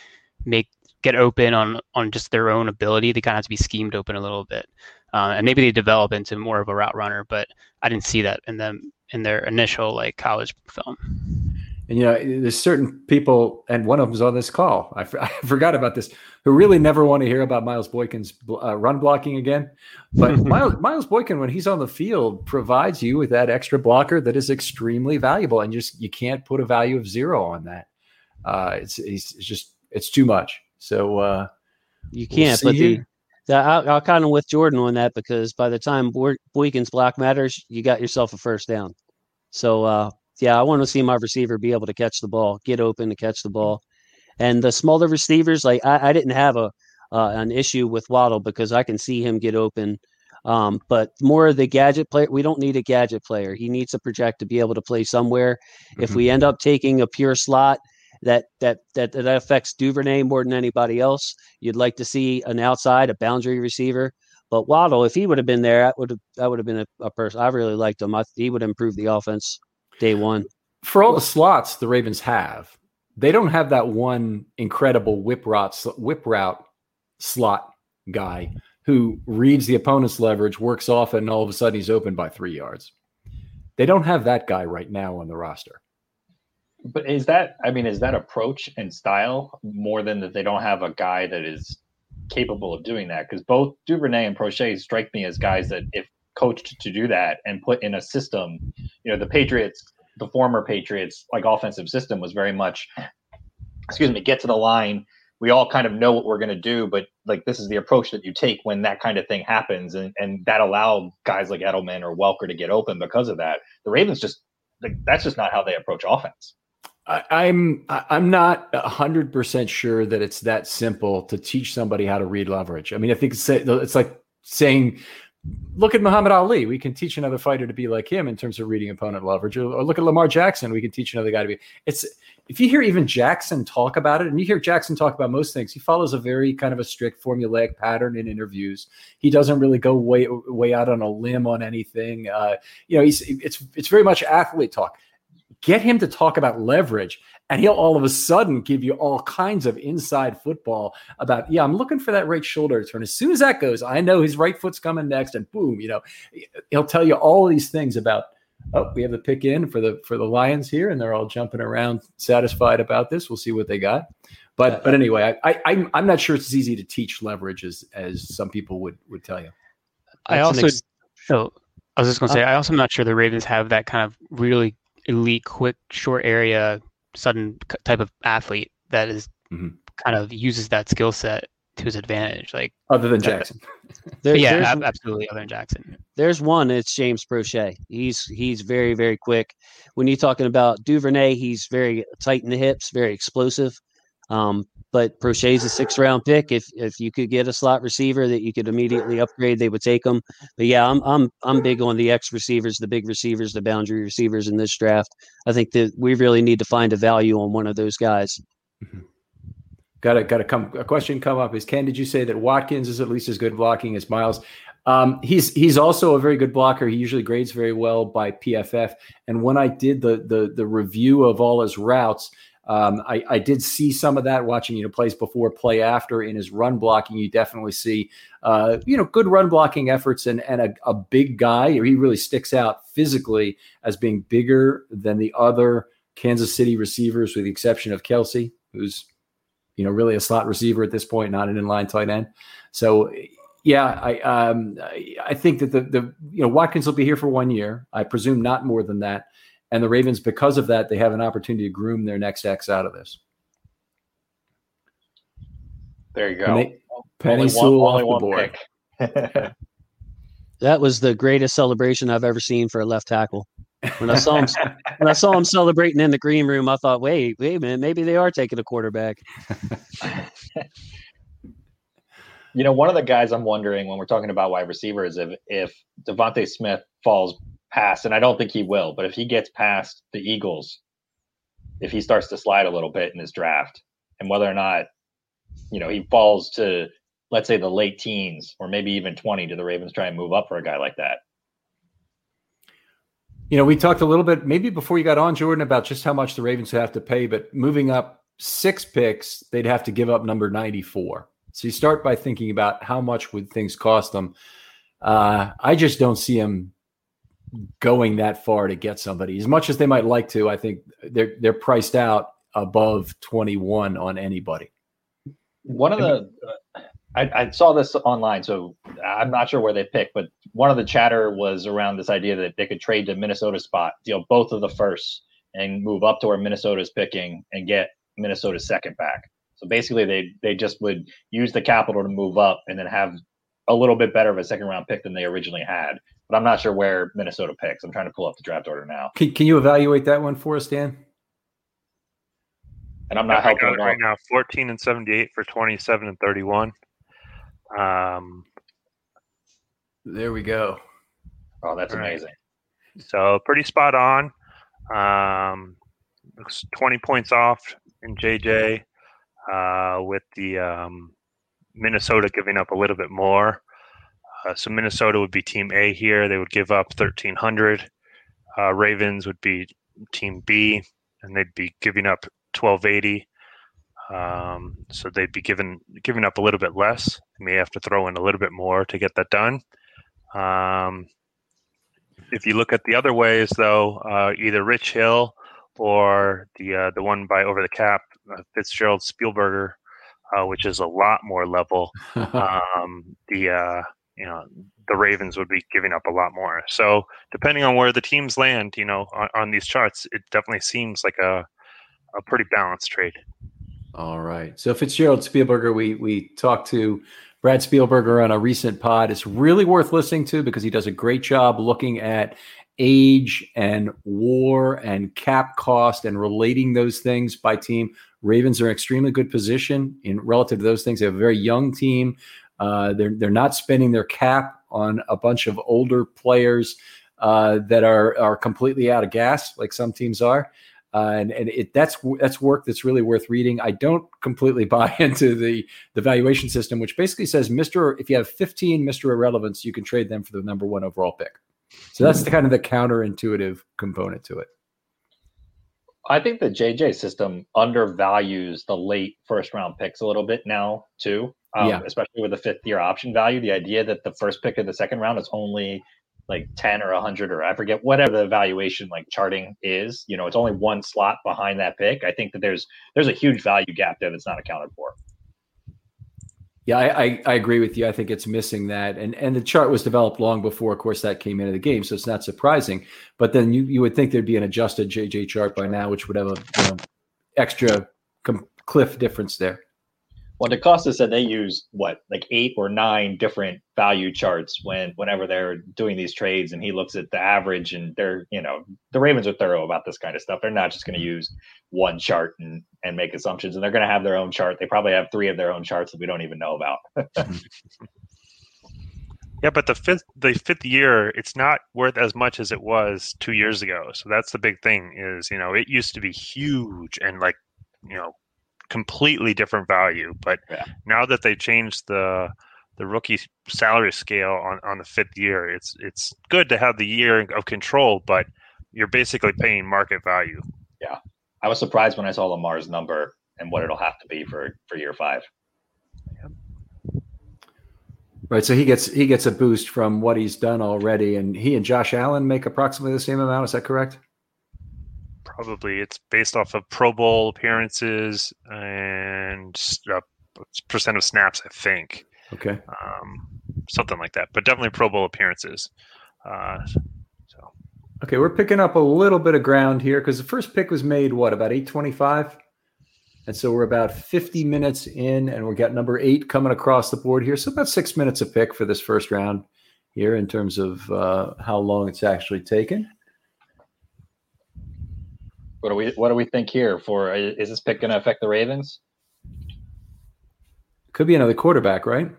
Speaker 7: make get open on on just their own ability. They kind of have to be schemed open a little bit, uh, and maybe they develop into more of a route runner. But I didn't see that in them in their initial like college film.
Speaker 3: And you know, there's certain people, and one of them's on this call. I, forgot about this. Who really never want to hear about Miles Boykin's uh, run blocking again. But Miles, Miles Boykin, when he's on the field, provides you with that extra blocker that is extremely valuable, and just you can't put a value of zero on that. Uh, it's, it's just it's too much. So uh,
Speaker 6: you can't. We'll but the, the I'll, I'll kind of with Jordan on that because by the time Boykin's block matters, you got yourself a first down. So uh, yeah, I want to see my receiver be able to catch the ball, get open to catch the ball. And the smaller receivers, like I, I didn't have a uh, an issue with Waddle because I can see him get open. Um, but more of the gadget player, we don't need a gadget player. He needs to project to be able to play somewhere. Mm-hmm. If we end up taking a pure slot, that that that that affects Duvernay more than anybody else. You'd like to see an outside, a boundary receiver. But Waddle, if he would have been there, that would have that would have been a, a person. I really liked him. I, he would improve the offense day one.
Speaker 3: For all the slots the Ravens have, they don't have that one incredible whip route whip route slot guy who reads the opponent's leverage, works off, and all of a sudden he's open by three yards. They don't have that guy right now on the roster.
Speaker 4: But is that I mean, is that approach and style more than that they don't have a guy that is capable of doing that? Because both Duvernay and Proche strike me as guys that if coached to do that and put in a system, you know, the Patriots, the former Patriots, like offensive system was very much, excuse me, get to the line. We all kind of know what we're going to do, but like this is the approach that you take when that kind of thing happens, and and that allowed guys like Edelman or Welker to get open because of that. The Ravens just like that's just not how they approach offense.
Speaker 3: I, am I'm not hundred percent sure that it's that simple to teach somebody how to read leverage. I mean, I think it's it's like saying, look at Muhammad Ali. We can teach another fighter to be like him in terms of reading opponent leverage. Or, look at Lamar Jackson. We can teach another guy to be. It's if you hear even Jackson talk about it, and you hear Jackson talk about most things, he follows a very kind of a strict formulaic pattern in interviews. He doesn't really go way way out on a limb on anything. Uh, you know, he's it's it's very much athlete talk get him to talk about leverage and he'll all of a sudden give you all kinds of inside football about yeah i'm looking for that right shoulder turn. As soon as that goes i know his right foot's coming next and boom you know he'll tell you all these things about oh we have the pick in for the for the lions here and they're all jumping around satisfied about this. We'll see what they got. But but anyway i, I i'm i'm not sure it's as easy to teach leverage as as some people would would tell you.
Speaker 7: I also ex- so i was just going to say uh, i also am not sure the ravens have that kind of really elite, quick, short area, sudden type of athlete that is mm-hmm. kind of uses that skill set to his advantage. Like
Speaker 3: other than Jackson,
Speaker 7: there, yeah, absolutely. Other than Jackson,
Speaker 6: there's one. It's James Proche. He's he's very very quick. When you're talking about Duvernay, he's very tight in the hips, very explosive. Um, but Proche's a six round pick. If if you could get a slot receiver that you could immediately upgrade, they would take them. But yeah, I'm I'm I'm big on the X receivers, the big receivers, the boundary receivers in this draft. I think that we really need to find a value on one of those guys.
Speaker 3: Mm-hmm. Got a got a come a question come up is Ken? Did you say that Watkins is at least as good blocking as Miles? Um, he's he's also a very good blocker. He usually grades very well by PFF. And when I did the the the review of all his routes, um, I, I, did see some of that watching, you know, plays before, play after in his run blocking. You definitely see, uh, you know, good run blocking efforts and, and a, a, big guy. He really sticks out physically as being bigger than the other Kansas City receivers, with the exception of Kelce, who's, you know, really a slot receiver at this point, not an inline tight end. So, yeah, I um, I think that the the you know Watkins will be here for one year. I presume not more than that. And the Ravens, because of that, they have an opportunity to groom their next X out of this.
Speaker 4: There you go. They,
Speaker 3: Penei Sewell off the board.
Speaker 6: that was the greatest celebration I've ever seen for a left tackle. When I saw him, when I saw him celebrating in the green room, I thought, "Wait, wait a minute, maybe they are taking a quarterback."
Speaker 4: you know, one of the guys I'm wondering when we're talking about wide receivers, if if DeVonta Smith falls past, and I don't think he will, but if he gets past the Eagles, if he starts to slide a little bit in his draft, and whether or not, you know, he falls to let's say the late teens or maybe even 20, do the Ravens try and move up for a guy like that?
Speaker 3: You know, we talked a little bit maybe before you got on, Jordan, about just how much the Ravens would have to pay, but moving up six picks, they'd have to give up number 94. So you start by thinking about how much would things cost them. Uh, I just don't see them going that far to get somebody. As much as they might like to, I think they're they're priced out above 21 on anybody.
Speaker 4: One of the uh, I, I, saw this online, so I'm not sure where they picked, but one of the chatter was around this idea that they could trade to Minnesota spot, deal both of the firsts, and move up to where Minnesota's picking and get Minnesota's second back. So basically, they they just would use the capital to move up and then have a little bit better of a second round pick than they originally had. But I'm not sure where Minnesota picks. I'm trying to pull up the draft order now.
Speaker 3: Can, can you evaluate that one for us, Dan?
Speaker 4: And I'm not yeah, helping
Speaker 5: right now. 14 and 78 for 27 and 31. Um,
Speaker 3: there we go.
Speaker 4: Oh, that's All amazing.
Speaker 5: Right. So pretty spot on. Um, 20 points off in JJ uh, with the um, Minnesota giving up a little bit more. Uh, so Minnesota would be team A here. They would give up 1,300. Uh, Ravens would be team B, and they'd be giving up 1,280. Um, so they'd be giving giving up a little bit less. They may have to throw in a little bit more to get that done. Um, if you look at the other ways, though, uh, either Rich Hill or the uh, the one by over the cap, uh, Fitzgerald Spielberger, uh, which is a lot more level. um, the uh, you know the Ravens would be giving up a lot more. So depending on where the teams land, you know, on, on these charts, it definitely seems like a a pretty balanced trade.
Speaker 3: All right. So Fitzgerald Spielberger, we we talked to Brad Spielberger on a recent pod. It's really worth listening to because he does a great job looking at age and war and cap cost and relating those things by team. Ravens are in extremely good position in relative to those things. They have a very young team. Uh, they're they're not spending their cap on a bunch of older players uh, that are are completely out of gas, like some teams are. Uh, and and it, that's that's work that's really worth reading. I don't completely buy into the the valuation system, which basically says Mister, if you have 15 Mister Irrelevance, you can trade them for the number one overall pick. So that's the kind of the counterintuitive component to it.
Speaker 4: I think the JJ system undervalues the late first round picks a little bit now too. Um, yeah. especially with the fifth year option value. The idea that the first pick of the second round is only like 10 or 100 or I forget whatever the valuation like charting is, you know, it's only one slot behind that pick. I think that there's there's a huge value gap there that's not accounted for.
Speaker 3: Yeah, I, I, I, agree with you. I think it's missing that, and and the chart was developed long before, of course, that came into the game, so it's not surprising. But then you you would think there'd be an adjusted JJ chart by now, which would have a you know, extra com- cliff difference there.
Speaker 4: Well, DeCosta said they use what like eight or nine different value charts when whenever they're doing these trades, and he looks at the average, and they're you know the Ravens are thorough about this kind of stuff. They're not just going to mm-hmm. use one chart and and make assumptions, and they're going to have their own chart. They probably have three of their own charts that we don't even know about.
Speaker 5: yeah, but the fifth the fifth year, it's not worth as much as it was two years ago. So that's the big thing. Is you know it used to be huge and like you know completely different value. But yeah. now that they changed the the rookie salary scale on, on the fifth year, it's it's good to have the year of control, but you're basically paying market value.
Speaker 4: Yeah, I was surprised when I saw Lamar's number and what it'll have to be for for year five.
Speaker 3: Right, so he gets he gets a boost from what he's done already, and he and Josh Allen make approximately the same amount. Is that correct?
Speaker 5: Probably it's based off of Pro Bowl appearances and uh, percent of snaps, I think.
Speaker 3: Okay.
Speaker 5: Um, something like that, but definitely Pro Bowl appearances. Uh, so.
Speaker 3: Okay, we're picking up a little bit of ground here because the first pick was made what about eight twenty-five, and so we're about fifty minutes in, and we got number eight coming across the board here. So about six minutes a pick for this first round here in terms of uh, how long it's actually taken.
Speaker 4: What do we What do we think here? For uh, is this pick going to affect the Ravens?
Speaker 3: Could be another quarterback, right?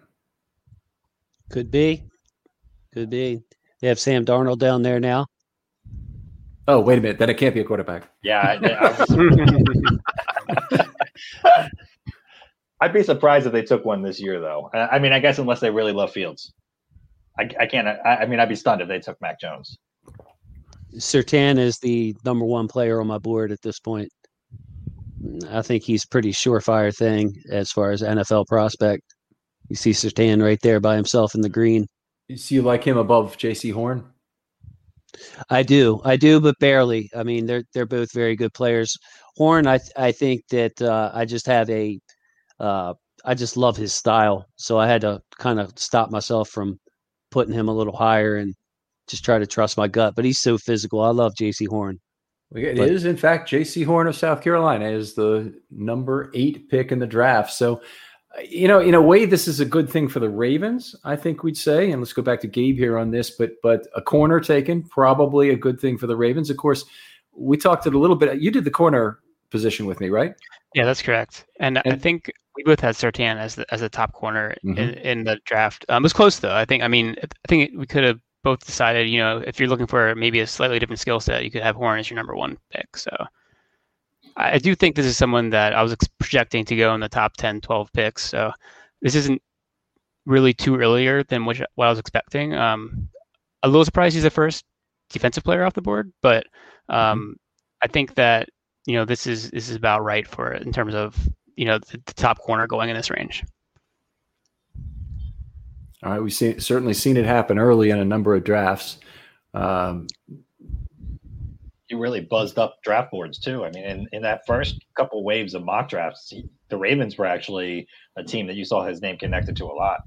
Speaker 6: Could be. Could be. They have Sam Darnold down there now.
Speaker 3: Oh, wait a minute. Then it can't be a quarterback.
Speaker 4: Yeah. I, would be surprised if they took one this year, though. I mean, I guess unless they really love Fields. I, I can't. I, I mean, I'd be stunned if they took Mac Jones.
Speaker 6: Surtain is the number one player on my board at this point. I think he's pretty surefire thing as far as NFL prospect. You see Surtain right there by himself in the green.
Speaker 3: You see, you like him above Jaycee Horn?
Speaker 6: I do, I do, but barely. I mean, they're they're both very good players. Horn, I I think that uh, I just have a, uh, I just love his style, so I had to kind of stop myself from putting him a little higher and just try to trust my gut. But he's so physical. I love Jaycee Horn.
Speaker 3: It but, is, in fact, Jaycee Horn of South Carolina is the number eight pick in the draft. So, you know, in a way, this is a good thing for the Ravens. I think we'd say, and let's go back to Gabe here on this. But but a corner taken, probably a good thing for the Ravens. Of course, we talked it a little bit. You did the corner position with me, right?
Speaker 7: Yeah, that's correct. And, and I think we both had Surtain as the as a top corner mm-hmm. in, in, the draft. Um, it was close though. I think. I mean, I think we could have both decided, you know, if you're looking for maybe a slightly different skill set, you could have Horn as your number one pick. So I do think this is someone that I was projecting to go in the top 10, 12 picks. So this isn't really too earlier than what, what I was expecting. Um, a little surprised he's the first defensive player off the board, but um, mm-hmm. I think that you know this is this is about right for it in terms of you know the, the top corner going in this range.
Speaker 3: All right, we've seen, certainly seen it happen early in a number of drafts. Um,
Speaker 4: you really buzzed up draft boards too. I mean, in, in that first couple waves of mock drafts, the Ravens were actually a team that you saw his name connected to a lot.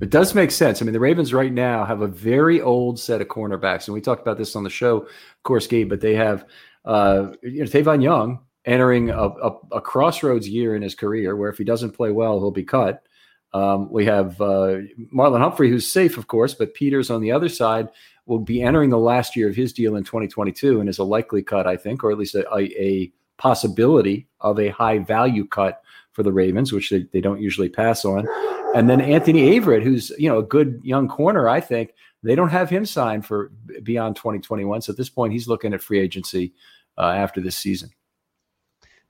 Speaker 3: It does make sense. I mean, the Ravens right now have a very old set of cornerbacks, and we talked about this on the show, of course, Gabe. But they have, uh, you know, Tavon Young entering a, a, a crossroads year in his career, where if he doesn't play well, he'll be cut. Um, we have uh, Marlon Humphrey, who's safe, of course, but Peters on the other side will be entering the last year of his deal in 2022 and is a likely cut, I think, or at least a, a possibility of a high value cut for the Ravens, which they, they don't usually pass on. And then Anthony Averett, who's you know a good young corner, I think they don't have him signed for beyond 2021. So at this point, he's looking at free agency uh, after this season.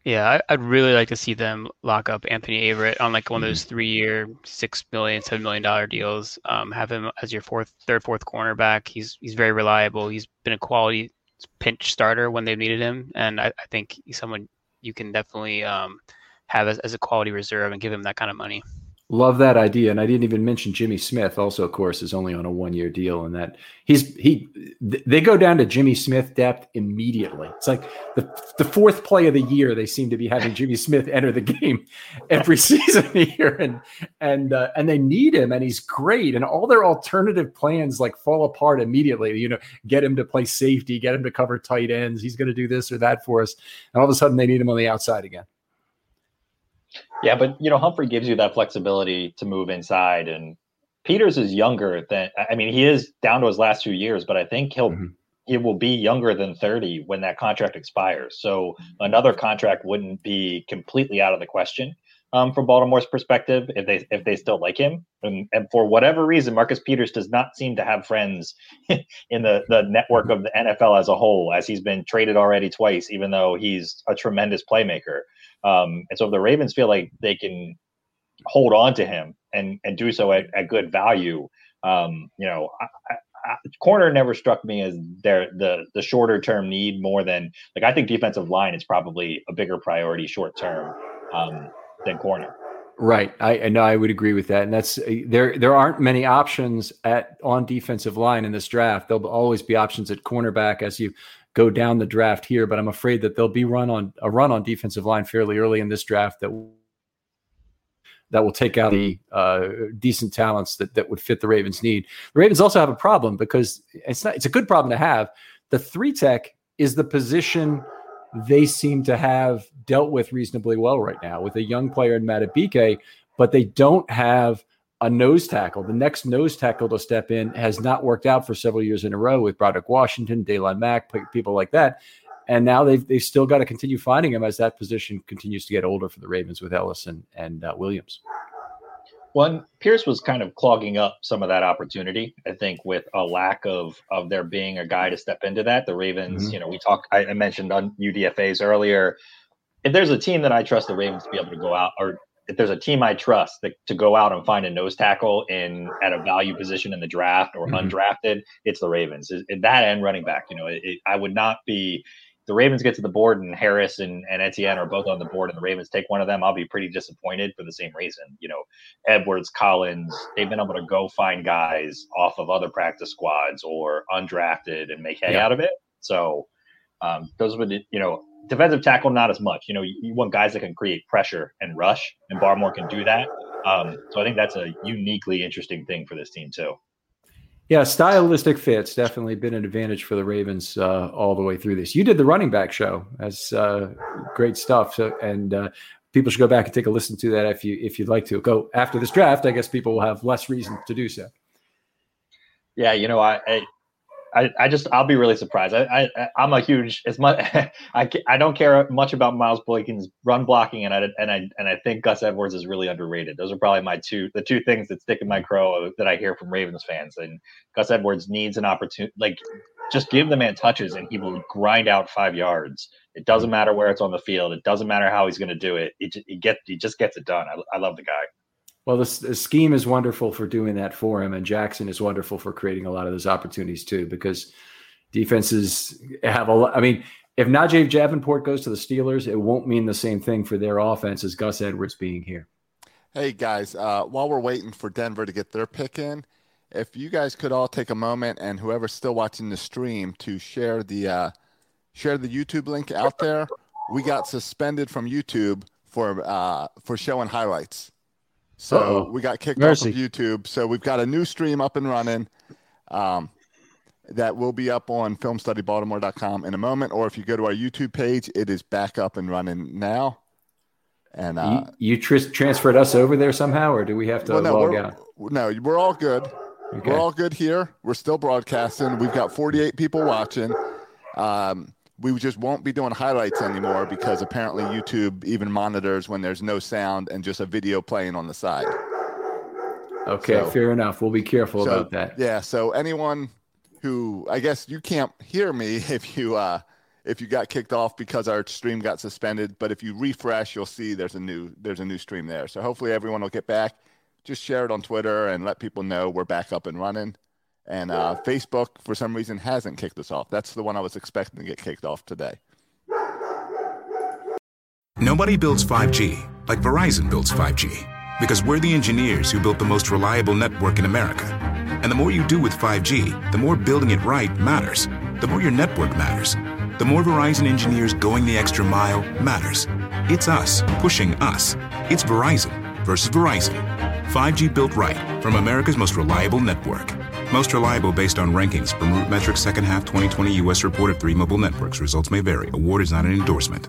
Speaker 7: Yeah, I, would really like to see them lock up Anthony Averett on like one of those mm-hmm. three-year, six million, seven million dollar deals. Um, have him as your fourth, third, fourth cornerback. He's he's very reliable. He's been a quality pinch starter when they've needed him, and I, I think he's someone you can definitely um, have as, as a quality reserve and give him that kind of money.
Speaker 3: Love that idea, and I didn't even mention Jimmy Smith. Also, of course, is only on a one-year deal, and that he's he they go down to Jimmy Smith depth immediately. It's like the the fourth play of the year. They seem to be having Jimmy Smith enter the game every season here, and and uh, and they need him, and he's great. And all their alternative plans like fall apart immediately. You know, get him to play safety, get him to cover tight ends. He's going to do this or that for us, and all of a sudden they need him on the outside again.
Speaker 4: Yeah, but you know, Humphrey gives you that flexibility to move inside, and Peters is younger than. I mean, he is down to his last two years, but I think he'll mm-hmm. he will be younger than thirty when that contract expires. So another contract wouldn't be completely out of the question um, from Baltimore's perspective if they if they still like him. And, and for whatever reason, Marcus Peters does not seem to have friends in the the network of the NFL as a whole, as he's been traded already twice, even though he's a tremendous playmaker. Um, and so if the Ravens feel like they can hold on to him and and do so at, at good value, um, you know, I, I, corner never struck me as their the the shorter term need more than like I think defensive line is probably a bigger priority short term um, than corner.
Speaker 3: Right. I, know I would agree with that. And that's there there aren't many options at on defensive line in this draft. There'll always be options at cornerback as you go down the draft here, but I'm afraid that there'll be run on a run on defensive line fairly early in this draft that that will take out the uh, decent talents that that would fit the Ravens' need. The Ravens also have a problem because it's not it's a good problem to have. The three tech is the position they seem to have dealt with reasonably well right now with a young player in Madubuike, but they don't have a nose tackle. The next nose tackle to step in has not worked out for several years in a row with Broderick Washington, Daylon Mack, people like that. And now they've they've still got to continue finding him as that position continues to get older for the Ravens with Ellison and uh, Williams.
Speaker 4: One Pierce was kind of clogging up some of that opportunity. I think with a lack of of there being a guy to step into that. The Ravens, mm-hmm. you know, we talked. I, I mentioned on UDFA's earlier. If there's a team that I trust the Ravens to be able to go out or if there's a team I trust that, to go out and find a nose tackle in at a value position in the draft or mm-hmm. undrafted, it's the Ravens. It, it, that and running back. You know, it, I would not be the Ravens get to the board and Harris and, and Etienne are both on the board and the Ravens take one of them, I'll be pretty disappointed for the same reason. You know, Edwards, Collins, they've been able to go find guys off of other practice squads or undrafted and make hay yeah. out of it. So um, those would, you know, defensive tackle, not as much. You know, you, you, want guys that can create pressure and rush, and Barmore can do that. Um, so I think that's a uniquely interesting thing for this team, too.
Speaker 3: Yeah, stylistic fits definitely been an advantage for the Ravens uh, all the way through this. You did the running back show, that's uh, great stuff. So, and uh, people should go back and take a listen to that if you if you'd like to. Go after this draft, I guess people will have less reason to do so.
Speaker 4: Yeah, you know, I, I I, I just I'll be really surprised. I, I I'm a huge as much I I don't care much about Miles Boykin's run blocking and I and I and I think Gus Edwards is really underrated. Those are probably my two the two things that stick in my crow that I hear from Ravens fans. And Gus Edwards needs an opportunity like just give the man touches and he will grind out five yards. It doesn't matter where it's on the field. It doesn't matter how he's going to do it. It, it get he just gets it done. I, I love the guy.
Speaker 3: Well, the, scheme is wonderful for doing that for him, and Jackson is wonderful for creating a lot of those opportunities too. Because defenses have a lot. I mean, if Najee Davenport goes to the Steelers, it won't mean the same thing for their offense as Gus Edwards being here.
Speaker 2: Hey guys, uh, while we're waiting for Denver to get their pick in, if you guys could all take a moment and whoever's still watching the stream to share the uh, share the YouTube link out there. We got suspended from YouTube for uh, for showing highlights. So Uh-oh. we got kicked Mercy. off of YouTube. So we've got a new stream up and running um, that will be up on filmstudybaltimore.com in a moment. Or if you go to our YouTube page, it is back up and running now.
Speaker 3: And uh, you, you tr- transferred us over there somehow, or do we have to well, no,
Speaker 2: log
Speaker 3: out?
Speaker 2: No, we're all good. Okay. We're all good here. We're still broadcasting. We've got 48 people watching. Um, we just won't be doing highlights anymore because apparently YouTube even monitors when there's no sound and just a video playing on the side.
Speaker 3: Okay, so, fair enough. We'll be careful
Speaker 2: so,
Speaker 3: about that.
Speaker 2: Yeah. So anyone who I guess you can't hear me if you uh, if you got kicked off because our stream got suspended, but if you refresh, you'll see there's a new there's a new stream there. So hopefully everyone will get back. Just share it on Twitter and let people know we're back up and running. And uh, Facebook, for some reason, hasn't kicked us off. That's the one I was expecting to get kicked off today.
Speaker 8: Nobody builds 5G like Verizon builds 5G because we're the engineers who built the most reliable network in America. And the more you do with 5G, the more building it right matters. The more your network matters. The more Verizon engineers going the extra mile matters. It's us pushing us. It's Verizon versus Verizon. 5G built right from America's most reliable network. Most reliable based on rankings from RootMetrics second half 2020 U.S. report of three mobile networks. Results may vary. Award is not an endorsement.